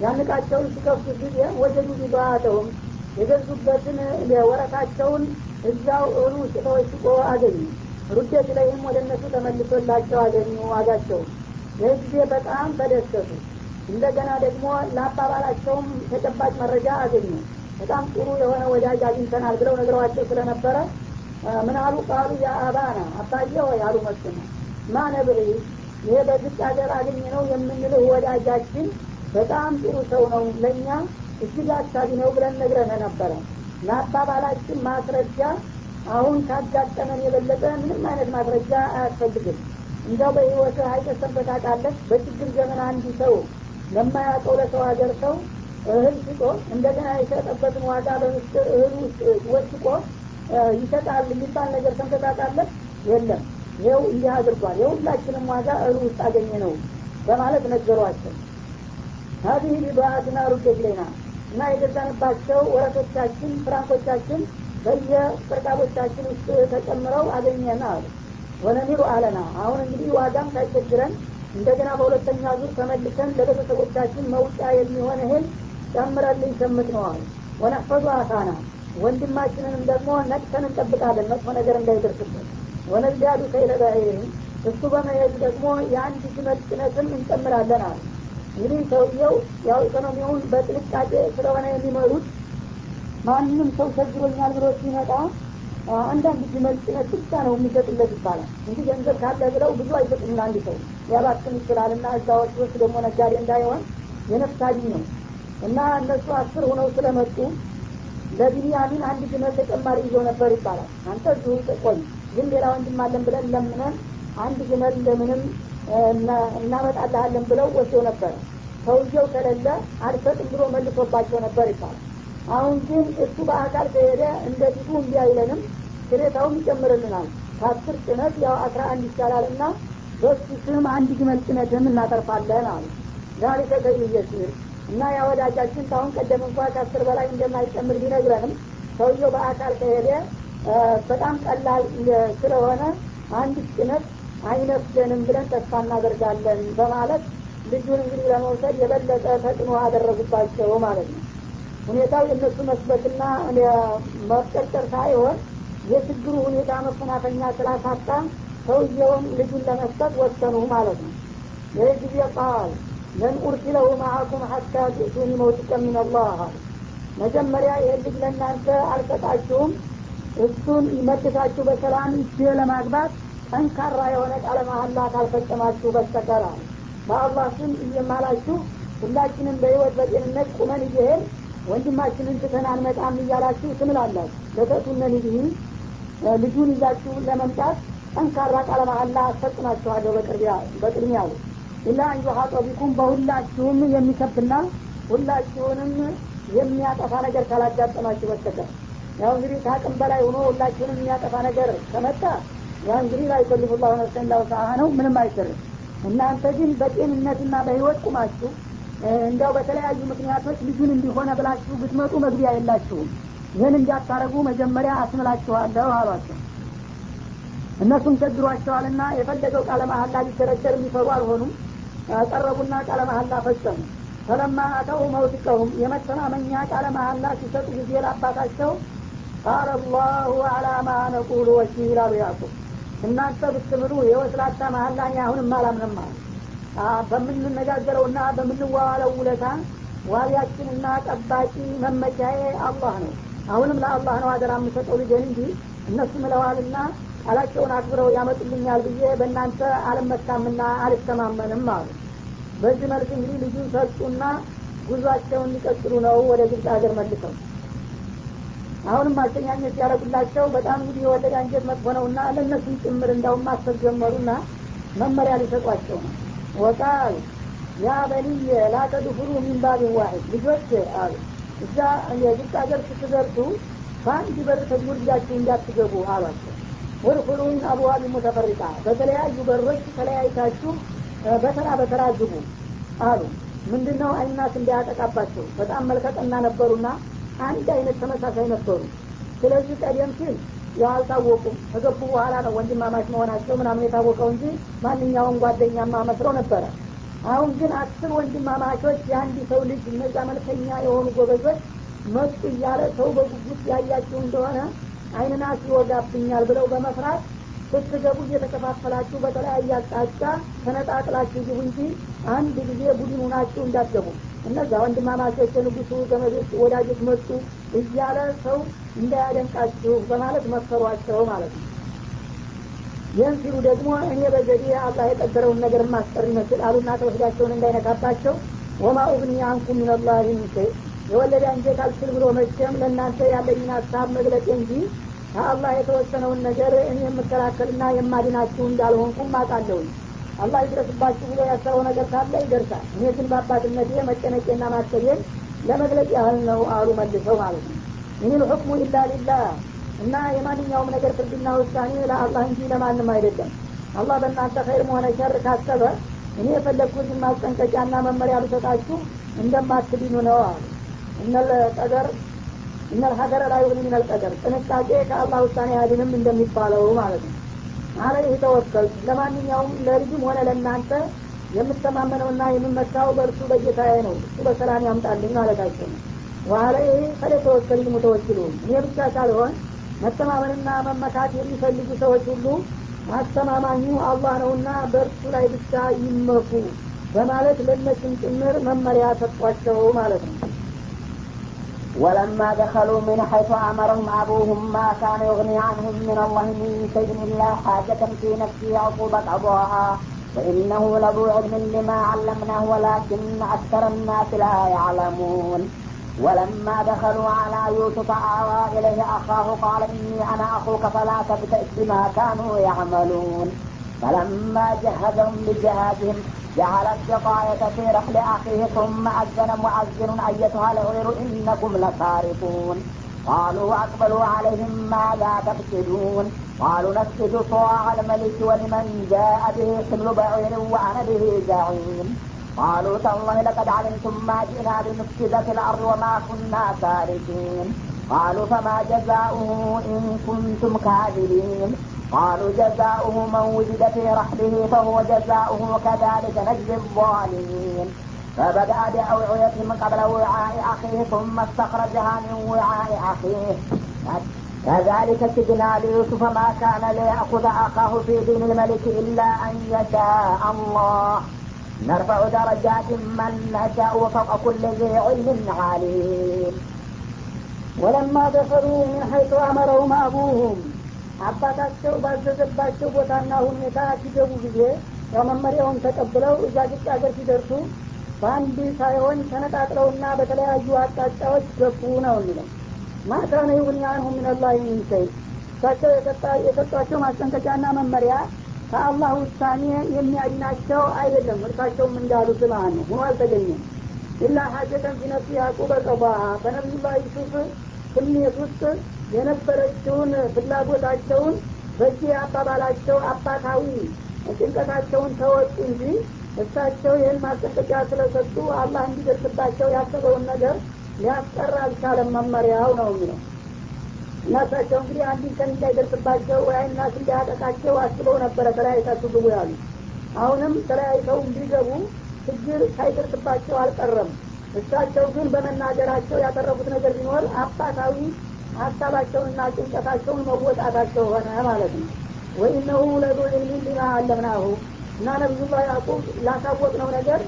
ያንቃቸውን ሲከፍቱ ጊዜ ወጀዱ ቢባተውም የገዙበትን ወረታቸውን እዛው ውስጥ ተወሽቆ አገኙ። ሩዴት ላይም ወደ እነሱ ተመልሶላቸው አገኙ ዋጋቸው ይህ ጊዜ በጣም ተደሰቱ። እንደገና ደግሞ ለአባባላቸውም ተጨባጭ መረጃ አገኙ። በጣም ጥሩ የሆነ ወዳጅ አግኝተናል ብለው ነግረዋቸው ስለነበረ ምን አሉ? ቃሉ ያ አባና አባዬ ሆይ አሉ መስነ ማ ነብሪ ይሄ በግጭ ሀገር አገኘ ነው የምንልህ ወዳጃችን በጣም ጥሩ ሰው ነው ለእኛ እጅግ አሳቢ ነው ብለን ነግረነ ነበረ። ለአባባላችን ማስረጃ አሁን ካጋጠመን የበለጠ ምንም አይነት ማስረጃ አያስፈልግም። እንደው በህይወት አይተሰበት አቃለች በችግር ዘመን አንድ ሰው ለማያውቀው ለሰው ሀገር ሰው እህል ሽጦ እንደገና የሸጠበትን ዋጋ በምስጢር እህል ውስጥ ወስቆ ይሰጣል የሚባል ነገር ሰምተታቃለች የለም። ይኸው እንዲህ አድርጓል። የሁላችንም ዋጋ እህል ውስጥ አገኘ ነው በማለት ነገሯቸው። ሀዚህ ሊባአትና ሩዴት ሌና እና የገዛንባቸው ወረቶቻችን ፍራንኮቻችን በየቅርቃቦቻችን ውስጥ ተጨምረው አገኘን አሉ። ወነሚሩ አለና። አሁን እንግዲህ ዋጋም ሳይቸግረን እንደገና በሁለተኛ ዙር ተመልሰን ለቤተሰቦቻችን መውጫ የሚሆን እህል ጨምረልኝ ሸምት ነው አሉ። ወነፈዙ አሳና። ወንድማችንንም ደግሞ ነቅተን እንጠብቃለን። መጥፎ ነገር እንዳይደርስበት ወነዚያዱ ከይለባይህም እሱ በመሄዱ ደግሞ የአንድ ግመል ጭነትም እንጨምራለን አሉ እንግዲህ ሰውየው ያው ኢኮኖሚውን በጥንቃቄ ስለሆነ የሚመሩት ማንም ሰው ቸግሮኛል ብሎ ሲመጣ አንዳንድ ግመል ጭነት ብቻ ነው የሚሰጥለት ይባላል። እንጂ ገንዘብ ካለ ብለው ብዙ አይሰጥም ለአንድ ሰው። ሊያባክን ይችላል እና እዛ ወስዶስ ደግሞ ነጋዴ እንዳይሆን አድኝ ነው። እና እነሱ አስር ሆነው ስለመጡ ለቢንያሚን አንድ ግመል ተጨማሪ ይዞ ነበር ይባላል። አንተ እዚሁ ቆይ ግን ሌላ ወንድም አለን ብለን ለምነን አንድ ግመል እንደምንም እናመጣልሃለን ብለው ወስደው ነበረ ሰውየው ከሌለ አልሰጥም ብሎ መልሶባቸው ነበር ይባላል። አሁን ግን እሱ በአካል ከሄደ እንደዚሁ እንዲ አይለንም ክሬታውም ይጨምርልናል። ከአስር ጭነት ያው አስራ አንድ ይቻላል እና በሱ ስም አንድ ግመል ጭነትም እናተርፋለን አሉ። ዛሊከ ከይየሲር እና ያ ወዳጃችን ታሁን ቀደም እንኳ ከአስር በላይ እንደማይጨምር ቢነግረንም ሰውየው በአካል ከሄደ በጣም ቀላል ስለሆነ አንድ ጭነት አይነፍገንም ብለን ተስፋ እናደርጋለን በማለት ልጁን እንግዲህ ለመውሰድ የበለጠ ተጽዕኖ አደረጉባቸው ማለት ነው። ሁኔታው የእነሱ መስበትና መቀጨር ሳይሆን የችግሩ ሁኔታ መፈናፈኛ ስላሳጣ ሰውየውን ልጁን ለመስጠት ወሰኑ ማለት ነው። ይህ ጊዜ ቃል ለን ኡርሲለሁ ማአኩም ሐታ ትእቱኒ መውቲቀ ምን አላህ መጀመሪያ ይህን ልጅ ለእናንተ አልሰጣችሁም እሱን መልሳችሁ በሰላም እጅ ለማግባት ጠንካራ የሆነ ቃለ መሀላ ካልፈጸማችሁ በስተቀር በአላህ ስም እየማላችሁ ሁላችንም በህይወት በጤንነት ቁመን እየሄድ ወንድማችንን ትተን አንመጣም እያላችሁ ትምላላችሁ። ለተቱነ ልጅህ ልጁን ይዛችሁ ለመምጣት ጠንካራ ቃለ መሀላ አስፈጽማችኋለሁ በቅድሚያ አሉ ኢላ አንዩሀጦ ቢኩም በሁላችሁም የሚከብና ሁላችሁንም የሚያጠፋ ነገር ካላጋጠማችሁ በስተቀር። ያው እንግዲህ ከአቅም በላይ ሆኖ ሁላችሁንም የሚያጠፋ ነገር ከመጣ ያ እንግዲህ ላይ ከልፍ ነፍሰን ላውሳሀ ነው ምንም አይሰርም እናንተ ግን በጤንነትና በህይወት ቁማችሁ እንዲያው በተለያዩ ምክንያቶች ልጁን እንዲሆነ ብላችሁ ብትመጡ መግቢያ የላችሁም። ይህን እንዲያታረጉ መጀመሪያ አስምላችኋለሁ አሏቸው። እነሱም ቸግሯቸዋልና የፈለገው ቃለ መሀላ ሊደረደር የሚፈሩ አልሆኑም። ቀረቡና ቃለ መሀላ ፈጸሙ። ፈለማ አተው መውቲቀሁም የመተማመኛ ቃለ መሀላ ሲሰጡ ጊዜ ለአባታቸው ቃለ አላሁ አላ ማ ነቁሉ ወኪል አሉ ያዕቁብ እናንተ ብትምሉ የወስላታ መሀላ እኔ አሁንም አላምንም አሉ። በምንነጋገረውና በምንዋዋለው ውለታ ዋቢያችንና ጠባቂ መመቻዬ አላህ ነው። አሁንም ለአላህ ነው አደራ የምሰጠው ልጅን እንጂ እነሱ ምለዋልና ቃላቸውን አክብረው ያመጡልኛል ብዬ በእናንተ አልመካምና አልተማመንም አሉ። በዚህ መልክ እንግዲህ ልጁን ሰጡና ጉዟቸውን ሊቀጥሉ ነው ወደ ግብፅ ሀገር መልሰው አሁንም ማስተኛኘት ያደረጉላቸው በጣም እንግዲህ የወለደ አንጀት መጥፎ ነውና ለእነሱም ጭምር እንዳውም ማሰብ ጀመሩና መመሪያ ሊሰጧቸው ነው። ወቃል ያ በልየ ላተድፍሩ ሚን ባቢን ዋሂድ ልጆች አሉ። እዛ የግብፅ ሀገር ስትደርሱ በአንድ በር ተጉርጃችሁ እንዳትገቡ አሏቸው። ወድኩሉን አብዋቢ ሙተፈሪቃ በተለያዩ በሮች ተለያይታችሁ በተራ በተራ ግቡ አሉ። ምንድን ነው አይናት እንዳያጠቃባቸው? በጣም መልከጠና ነበሩና አንድ አይነት ተመሳሳይ ነበሩ። ስለዚህ ቀደም ሲል ያው አልታወቁም ከገቡ በኋላ ነው ወንድማማች መሆናቸው ምናምን የታወቀው እንጂ ማንኛውም ጓደኛማ መስለው ነበረ። አሁን ግን አስር ወንድማማቾች የአንድ ሰው ልጅ እነዛ መልከኛ የሆኑ ጎበዞች መጡ እያለ ሰው በጉጉት ያያችሁ እንደሆነ አይንና ይወጋብኛል ብለው በመፍራት ስትገቡ እየተከፋፈላችሁ በተለያየ አቅጣጫ ተነጣጥላችሁ ግቡ እንጂ አንድ ጊዜ ቡድን ሁናችሁ እንዳትገቡ። እነዛ ወንድማማቾች የንጉሱ ዘመዶች ወዳጆች መጡ እያለ ሰው እንዳያደንቃችሁ በማለት መከሯቸው ማለት ነው። ይህን ሲሉ ደግሞ እኔ በዘዴ አላህ የቀደረውን ነገር ማስቀር ይመስል አሉና ተወስዳቸውን እንዳይነካባቸው ወማ ኡግኒ አንኩም ሚነላህ ምን ሸይ። የወለደ አንጀት አልችል ብሎ መቼም ለእናንተ ያለኝን ሀሳብ መግለጤ እንጂ ከአላህ የተወሰነውን ነገር እኔ የምከላከልና የማድናችሁ እንዳልሆንኩም አውቃለሁኝ። አላህ ይድረስባችሁ ብሎ ያሰበው ነገር ካለ ይደርሳል። እኔ ግን በአባትነቴ መጨነቄና ማሰቤን ለመግለጽ ያህል ነው አሉ መልሰው ማለት ነው። إن الحكم إلا لله እና የማንኛውም ነገር ፍርድና ውሳኔ ለአላህ እንጂ ለማንም አይደለም። አላህ በእናንተ ኸይርም ሆነ ሸር ካሰበ እኔ የፈለግኩትን ማስጠንቀቂያና መመሪያ ልሰጣችሁ እንደማትድኑ ነው አሉ። እነል ቀደር እነል ሀገረ ላይ ዩግኒ ሚነል ቀደር ጥንቃቄ ከአላህ ውሳኔ አያድንም እንደሚባለው ማለት ነው። አለይህ ተወከል። ለማንኛውም ለልጅም ሆነ ለእናንተ የምተማመነውና የምመካው በእርሱ በጌታዬ ነው። እሱ በሰላም ያምጣልኝ ማለታቸው ነው። ዋለይህ ፈለተወከል ሙተወኪሉን እኔ ብቻ ሳልሆን መተማመንና መመካት የሚፈልጉ ሰዎች ሁሉ አስተማማኙ አላህ ነውና በእርሱ ላይ ብቻ ይመኩ በማለት ለእነሱም ጭምር መመሪያ ሰጧቸው ማለት ነው ولما دخلوا من حيث أمرهم أبوهم ما كان يغني عنهم من الله من شيء إلا حاجة في نفسه عقوبة قضاها وإنه لذو علم لما علمناه ولكن أكثر الناس لا يعلمون. ولما دخلوا على يوسف آوى إليه أخاه قال إني أنا أخوك فلا تبتئس بما كانوا يعملون. فلما جهزهم بجهازهم جعل السقاية في رحل أخيه ثم أذن مؤذن أيتها العير إنكم لسارقون. قالوا وأقبلوا عليهم ماذا تفسدون؟ قالوا نفسد صواع الملك ولمن جاء به حمل بعير وأنا به زعيم. قالوا تالله لقد علمتم ما جئنا لنفسد في الأرض وما كنا سارقين. قالوا فما جزاؤه إن كنتم كاذبين؟ قالوا جزاؤه من وجد في رحله فهو جزاؤه كذلك نجزي الظالمين. فبدأ بأوعيتهم قبل وعاء أخيه ثم استخرجها من وعاء أخيه. كذلك كدنا ليوسف ما كان ليأخذ أخاه في دين الملك إلا أن يشاء الله. نرفع درجات من نشاء وفوق كل ذي علم عليم. ولما دخلوا من حيث أمرهم أبوهم አባታቸው ባዘዘባቸው ቦታና ሁኔታ ሲገቡ ጊዜ ያው መመሪያውን ተቀብለው እዛ ግጭ ሀገር ሲደርሱ በአንድ ሳይሆን ተነጣጥለውና በተለያዩ አቅጣጫዎች ገቡ ነው የሚለው። ማካነ ይሁን አንሁ ሚንላህ ሚንሸይ እሳቸው የሰጧቸው ማስጠንቀቂያና መመሪያ ከአላህ ውሳኔ የሚያድናቸው አይደለም። እርሳቸውም እንዳሉት ማለት ነው። ሆኖ አልተገኘም። ኢላ ሀጀተን ፊነፍሲ ያዕቁበ ቀባሃ በነቢዩላህ ዩሱፍ ስሜት ውስጥ የነበረችውን ፍላጎታቸውን በዚህ አባባላቸው አባታዊ ጭንቀታቸውን ተወጡ እንጂ እሳቸው ይህን ማስጠንቀቂያ ስለሰጡ አላህ እንዲደርስባቸው ያሰበውን ነገር ሊያስቀር አልቻለም። መመሪያው ነው የሚለው እና እንግዲህ አንድን ቀን እንዳይደርስባቸው ወይ አይናት እንዳያጠቃቸው አስበው ነበረ ተለያይታችሁ ግቡ ያሉ አሁንም ተለያይተው እንዲገቡ ችግር ሳይደርስባቸው አልቀረም እሳቸው ግን በመናገራቸው ያተረፉት ነገር ቢኖር አባታዊ ሀሳባቸውንና ጭንቀታቸውን መወጣታቸው ሆነ ማለት ነው። ወኢነሁ ለዙ ዕልሚን ሊማ አለምናሁ እና ነቢዩላህ ያዕቁብ ላሳወቅነው ነገር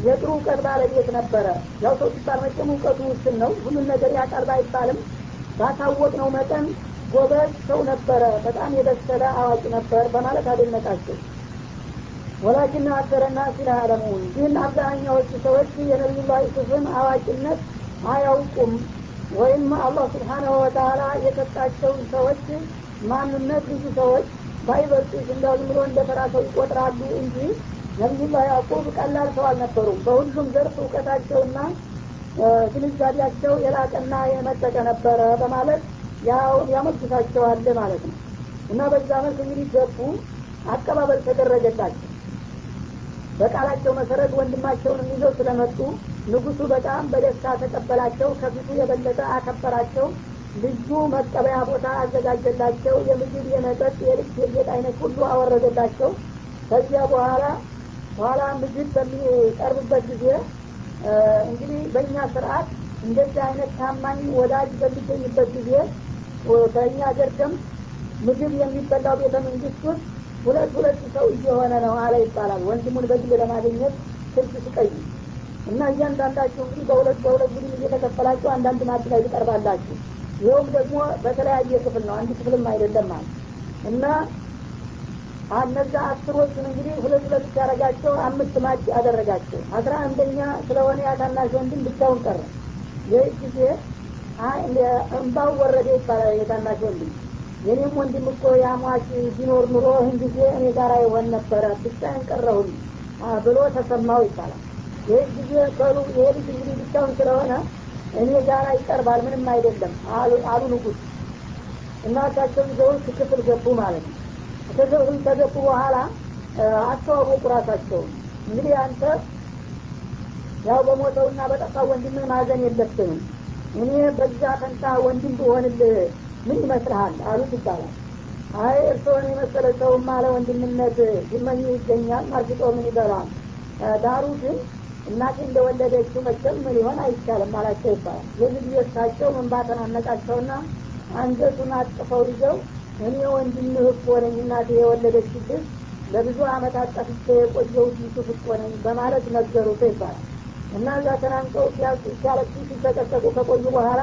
የጥሩ እውቀት ባለቤት ነበረ። ያው ሰው ሲባል መቼም እውቀቱ ውስን ነው ሁሉን ነገር ያቃል ባይባልም ባሳወቅነው መጠን ጎበዝ ሰው ነበረ በጣም የበሰለ አዋቂ ነበር በማለት አደነቃቸው ወላኪን አክተረና ሲላ አለሙን ግን አብዛኛዎቹ ሰዎች የነቢዩላህ ዩሱፍን አዋቂነት አያውቁም። ወይም አላህ ስብሓናሁ ወተላ የሰጣቸውን ሰዎች ማንነት ብዙ ሰዎች ባይበልጡ እንዳው ዝም ብሎ እንደ ተራ ሰው ይቆጥራሉ እንጂ ነቢዩላህ ያዕቁብ ቀላል ሰው አልነበሩም። በሁሉም ዘርፍ እውቀታቸውና ግንዛቤያቸው የላቀና የመጠቀ ነበረ በማለት ያው ያመግሳቸዋል ማለት ነው። እና በዛ መልክ እንግዲህ ገቡ አቀባበል ተደረገላቸው በቃላቸው መሰረት ወንድማቸውን ይዘው ስለመጡ ንጉሱ በጣም በደስታ ተቀበላቸው ከፊቱ የበለጠ አከበራቸው። ልዩ መቀበያ ቦታ አዘጋጀላቸው የምግብ የመጠጥ የልብስ የጌጥ አይነት ሁሉ አወረደላቸው። ከዚያ በኋላ በኋላ ምግብ በሚቀርብበት ጊዜ እንግዲህ በእኛ ስርአት እንደዚህ አይነት ታማኝ ወዳጅ በሚገኝበት ጊዜ በእኛ ሀገር ምግብ የሚበላው ቤተ መንግስት ውስጥ ሁለት ሁለት ሰው እየሆነ ነው አለ ይባላል። ወንድሙን በግል ለማግኘት ስልክ ስቀይ እና እያንዳንዳችሁ እንግዲህ በሁለት በሁለት ቡድን እየተከፈላችሁ አንዳንድ ማድ ላይ ትቀርባላችሁ። ይኸውም ደግሞ በተለያየ ክፍል ነው። አንድ ክፍልም አይደለም ማለት እና እነዛ አስሮቹን እንግዲህ ሁለት ሁለት ሲያደረጋቸው አምስት ማጭ አደረጋቸው። አስራ አንደኛ ስለሆነ ያታናሽ ወንድም ብቻውን ቀረ። ይህ ጊዜ እንባው ወረደ ይባላል የታናሽ ወንድም የኔም ወንድም እኮ ያሟች ቢኖር ኑሮ ይህን ጊዜ እኔ ጋር ይሆን ነበረ። ብቻዬን ቀረሁኝ ብሎ ተሰማው ይባላል። ይህ ጊዜ ከሉ ይሄ ልጅ እንግዲህ ብቻውን ስለሆነ እኔ ጋር ይቀርባል ምንም አይደለም አሉ ንጉስ እናታቸው ይዘውት ክፍል ገቡ ማለት ነው። ከገቡ ከገቡ በኋላ አስተዋወቁ ራሳቸውን። እንግዲህ አንተ ያው በሞተውና በጠፋው ወንድምህ ማዘን የለብንም እኔ በዛ ፈንታ ወንድም ብሆንልህ ምን ይመስልሃል? አሉት ይባላል። አይ እርስዎን የመሰለ ሰውማ ለወንድምነት ሲመኝ ይገኛል ማርግጦ ምን ይበላል? ዳሩ ግን እናቴ እንደወለደችው መቸም ሊሆን አይቻልም አላቸው ይባላል። የዚህ ጊዜ እሳቸው አነቃቸውና አንገቱን አጥፈው ይዘው እኔ ወንድምህ እኮ ነኝ እናቴ የወለደችልህ ለብዙ አመታት ጠፍቼ የቆየሁት ዩሱፍ እኮ ነኝ በማለት ነገሩት ይባላል። እና እዛ ተናንቀው ሲያለቅሱ ሲሰቀሰቁ ከቆዩ በኋላ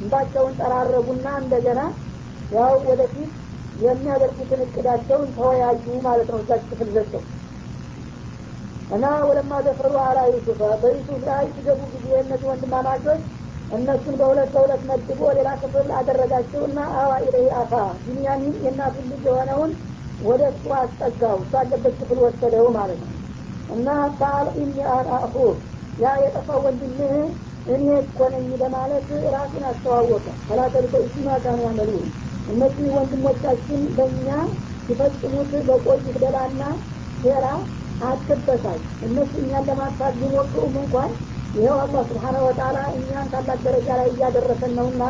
እንባቸውን ጠራረጉና እንደገና ያው ወደፊት የሚያደርጉትን እቅዳቸውን ተወያዩ ማለት ነው። እዛች ክፍል ዘቸው እና ወለማ ደፈሩ አላ ዩሱፍ በዩሱፍ ላይ ሲገቡ ጊዜ እነዚህ ወንድማማቾች እነሱን በሁለት በሁለት መድቦ ሌላ ክፍል አደረጋቸው እና አዋ ኢለይ አፋ ቢንያሚን የእናቱን ልጅ የሆነውን ወደ እሱ አስጠጋው። እሱ አለበት ክፍል ወሰደው ማለት ነው። እና ቃል ኢኒ አኹ ያ የጠፋው ወንድምህ እኔ እኮ ነኝ በማለት ራሱን አስተዋወቀ። ፈላተልከ እሱማ ካኑ ያመሉ እነዚህ ወንድሞቻችን በእኛ ሲፈጽሙት በቆዩት ደላና ሴራ አትበሳጭ እነሱ እኛን ለማጥፋት ቢሞክሩም እንኳን ይኸው አላህ ስብሓነ ወተላ እኛን ታላቅ ደረጃ ላይ እያደረሰን ነውና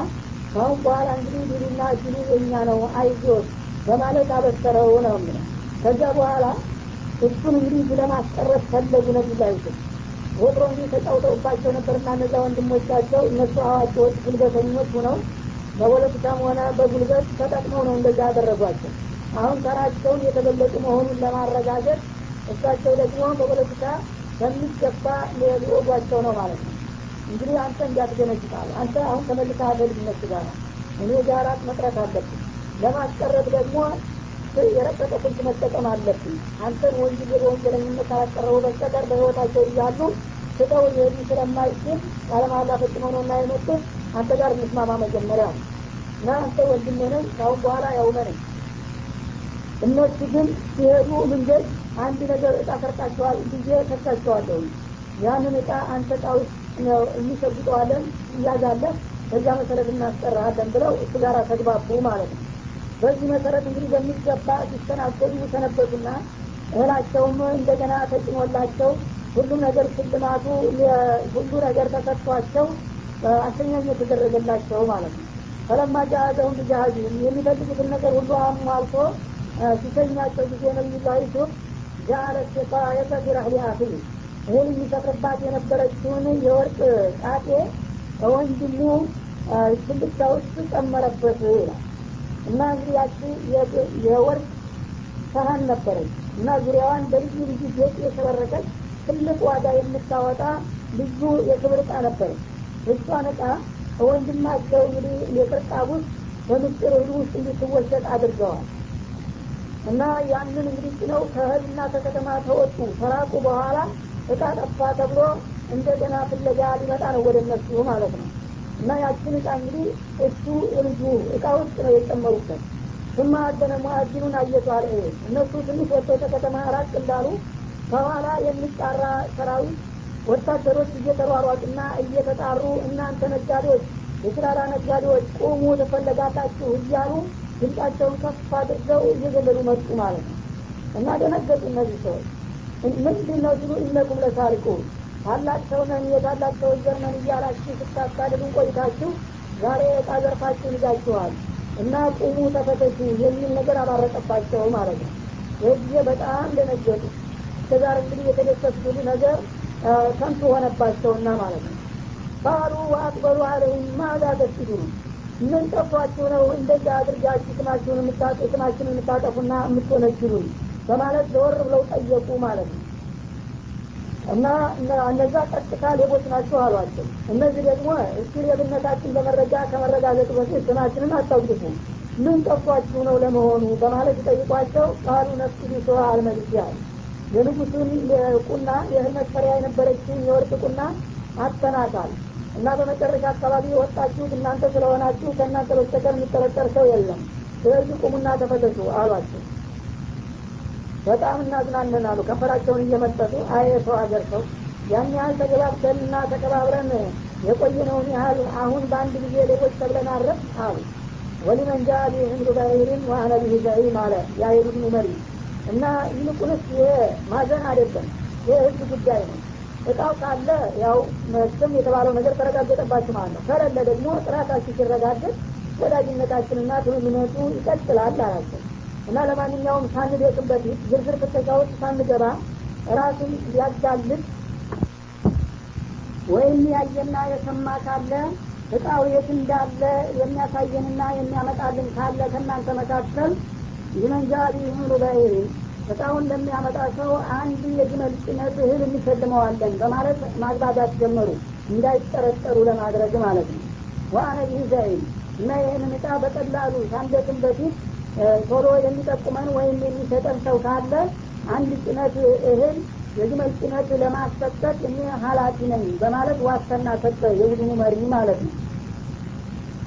ካሁን በኋላ እንግዲህ ድሉና እድሉ የእኛ ነው አይዞት በማለት አበሰረው ነው የሚለው። ከዚያ በኋላ እሱን እንግዲህ ለማስቀረት ፈለጉ ነቢላ ይስል ወትሮ እንግዲህ ተጫውተውባቸው ነበርና እነዛ ወንድሞቻቸው እነሱ አዋቂዎች ጉልበተኞች ሁነው በፖለቲካም ሆነ በጉልበት ተጠቅመው ነው እንደዛ ያደረጓቸው። አሁን ተራቸውን የተበለጡ መሆኑን ለማረጋገጥ እሳቸው ደግሞ በፖለቲካ በሚገባ ሊወጓቸው ነው ማለት ነው። እንግዲህ አንተ እንዲያትገነጭታል አንተ አሁን ተመልካ በልጅነት ጋር። እኔ ጋራት መቅረት አለብን ለማስቀረት ደግሞ የረቀቀ ስልት መጠቀም አለብን አንተን ወንጀል በወንጀለኝነት ካላቀረቡ በስተቀር በህይወታቸው እያሉ ስጠው ሊሄዱ ስለማይችል ቃለማላ ፈጽመው ነው እና የመጡት አንተ ጋር እንስማማ መጀመሪያ እና አንተ ወንድሜ ነኝ ካሁን በኋላ ያውመነኝ እነሱ ግን ሲሄዱ መንገድ አንድ ነገር እጣ ሰርቃቸዋል ብዬ ከሳቸዋለሁ ያንን እጣ አንተ እጣ ውስጥ እንሸጉጠዋለን እያዛለህ በዛ መሰረት እናስጠራሃለን ብለው እሱ ጋር ተግባቡ ማለት ነው በዚህ መሰረት እንግዲህ በሚገባ ሲስተናገዱ ሰነበቱና እህላቸውም እንደገና ተጭኖላቸው ሁሉም ነገር ሽልማቱ ሁሉ ነገር ተሰጥቷቸው አሰኛኝ የተደረገላቸው ማለት ነው። ፈለማ ጃአዘሁም ብጃሃዚህም የሚፈልጉትን ነገር ሁሉ አሟልቶ ሲሰኛቸው ጊዜ ነቢዩላህ ዩሱፍ ጃአለ ሲቃየተ ፊረህሊ አኺህ እህል የሚሰፍርባት የነበረችውን የወርቅ ጣጤ ወንድሙ ትልቅታ ውስጥ ጨመረበት ይላል እና እንግዲህ ያቺ የወርቅ ሰሀን ነበረች እና ዙሪያዋን በልዩ ልዩ ጌጥ የሸበረቀች ትልቅ ዋጋ የምታወጣ ልዩ የክብር እቃ ነበረች። እሷን እቃ ወንድማቸው እንግዲህ የቅርጣብ ውስጥ በምስጢር እህል ውስጥ እንድትወሰድ አድርገዋል። እና ያንን እንግዲህ ጭነው ከእህልና ከከተማ ተወጡ። ተራቁ በኋላ እቃ ጠፋ ተብሎ እንደገና ፍለጋ ሊመጣ ነው ወደ እነሱ ማለት ነው እና ያችን እቃ እንግዲህ እሱ ልጁ እቃ ውስጥ ነው የጨመሩበት ስማ አደነ ሙአዚኑን አለ እነሱ ትንሽ ወጥተው ከከተማ ራቅ እንዳሉ ከኋላ የሚጣራ ሰራዊት ወታደሮች እየተሯሯጡና እየተጣሩ እናንተ ነጋዴዎች የስራራ ነጋዴዎች ቁሙ ተፈለጋላችሁ እያሉ ድምጻቸውን ከፍ አድርገው እየገለሉ መጡ ማለት ነው። እና ደነገጡ እነዚህ ሰዎች። ምንድን ነው ሲሉ እነኩም ለሳሪቁ ታላቅ ሰው ነን የታላቅ ሰው ዘር ነን እያላችሁ ስታሳድዱን ቆይታችሁ ዛሬ እቃ ዘርፋችሁን ይዛችኋል እና ቁሙ ተፈተሹ የሚል ነገር አባረቀባቸው ማለት ነው። ይህ ጊዜ በጣም ደነገጡ። እስከዛር እንግዲህ የተደሰቱት ነገር ከንቱ ሆነባቸውና ማለት ነው። ባሉ ወአክበሩ አለይም ማዛ ተስዱ ምን ጠፏችሁ ነው? እንደዚህ አድርጋችሁ ስማችሁን ስማችሁን የምታጠፉና የምትወነጅሉን በማለት ዘወር ብለው ጠየቁ ማለት ነው እና እነዛ ቀጥታ ሌቦች ናቸው አሏቸው። እነዚህ ደግሞ እስኪ ሌብነታችን በመረጃ ከመረጋገጡ በፊት ስማችንን አታውቅፉ ምን ጠፏችሁ ነው ለመሆኑ በማለት ጠይቋቸው ቃሉ ነፍሱ ሰዋ አልመልስ ያል የንጉሱን ቁና የእህል መስፈሪያ የነበረችን የወርቅ ቁና አተናታል እና በመጨረሻ አካባቢ የወጣችሁት እናንተ ስለሆናችሁ ከእናንተ በስተቀር የሚጠረጠር ሰው የለም። ስለዚህ ቁሙና ተፈተሹ አሏቸው በጣም እናዝናለን አሉ። ከንፈራቸውን እየመጠጡ አየ ሰው ሀገር ሰው ያን ያህል ተገባብተንና ተከባብረን የቆየነውን ያህል አሁን በአንድ ጊዜ ሌቦች ተብለን አረፍ አሉ። ወሊመን ጃ ባይሪን ዋአነ ቢህ ዘዒም አለ የአይሁድኑ መሪ። እና ይልቁንስ ይሄ ማዘን አይደለም የህዝብ ጉዳይ ነው። እቃው ካለ ያው መቼም የተባለው ነገር ተረጋገጠባችሁ ማለት ነው። ከሌለ ደግሞ ጥራታችሁ ሲረጋገጥ ወዳጅነታችንና ትምምነቱ ይቀጥላል አላቸው እና ለማንኛውም ሳንደቅም በፊት ዝርዝር ፍተሻ ውስጥ ሳንገባ ራሱን ሊያጋልጥ ወይም ያየና የሰማ ካለ እቃው የት እንዳለ የሚያሳየንና የሚያመጣልን ካለ ከእናንተ መካከል ይመንጃ ቢህምሉ በይሪ እቃውን ለሚያመጣ ሰው አንድ የግመል ጭነት እህል እንሸልመዋለን በማለት ማግባባት ጀመሩ። እንዳይጠረጠሩ ለማድረግ ማለት ነው። ቢህ ዘይን እና ይህንን እቃ በቀላሉ ሳንደቅም በፊት ቶሎ የሚጠቁመን ወይም የሚሰጠን ሰው ካለ አንድ ጭነት እህል የግመል ጭነት ለማሰጠት እኔ ሀላፊ ነኝ በማለት ዋስትና ሰጠ የቡድኑ መሪ ማለት ነው።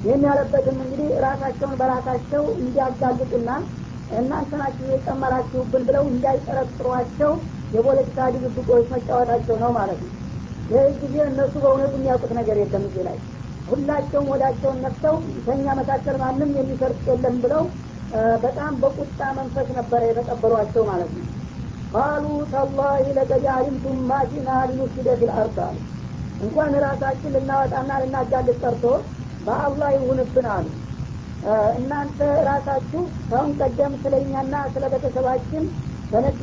ይህን ያለበትም እንግዲህ ራሳቸውን በራሳቸው እንዲያጋልጡና እናንተ ናችሁ የጨመራችሁብን ብለው እንዳይጠረጥሯቸው የፖለቲካ ድብብቆች መጫወታቸው ነው ማለት ነው። ይህ ጊዜ እነሱ በእውነቱ የሚያውቁት ነገር የለም እዚህ ላይ። ሁላቸውም ወዳቸውን ነፍተው ከኛ መካከል ማንም የሚሰርቅ የለም ብለው በጣም በቁጣ መንፈስ ነበረ የተቀበሏቸው ማለት ነው። ቃሉ ተላሂ ለቀድ ማጂና ሊኑፍሲደ ፊልአርድ አሉ። እንኳን ራሳችን ልናወጣና ልናጋልጥ ቀርቶ በአላህ ይሁንብን አሉ። እናንተ ራሳችሁ ከአሁን ቀደም ስለ እኛና ስለ ቤተሰባችን በነጭ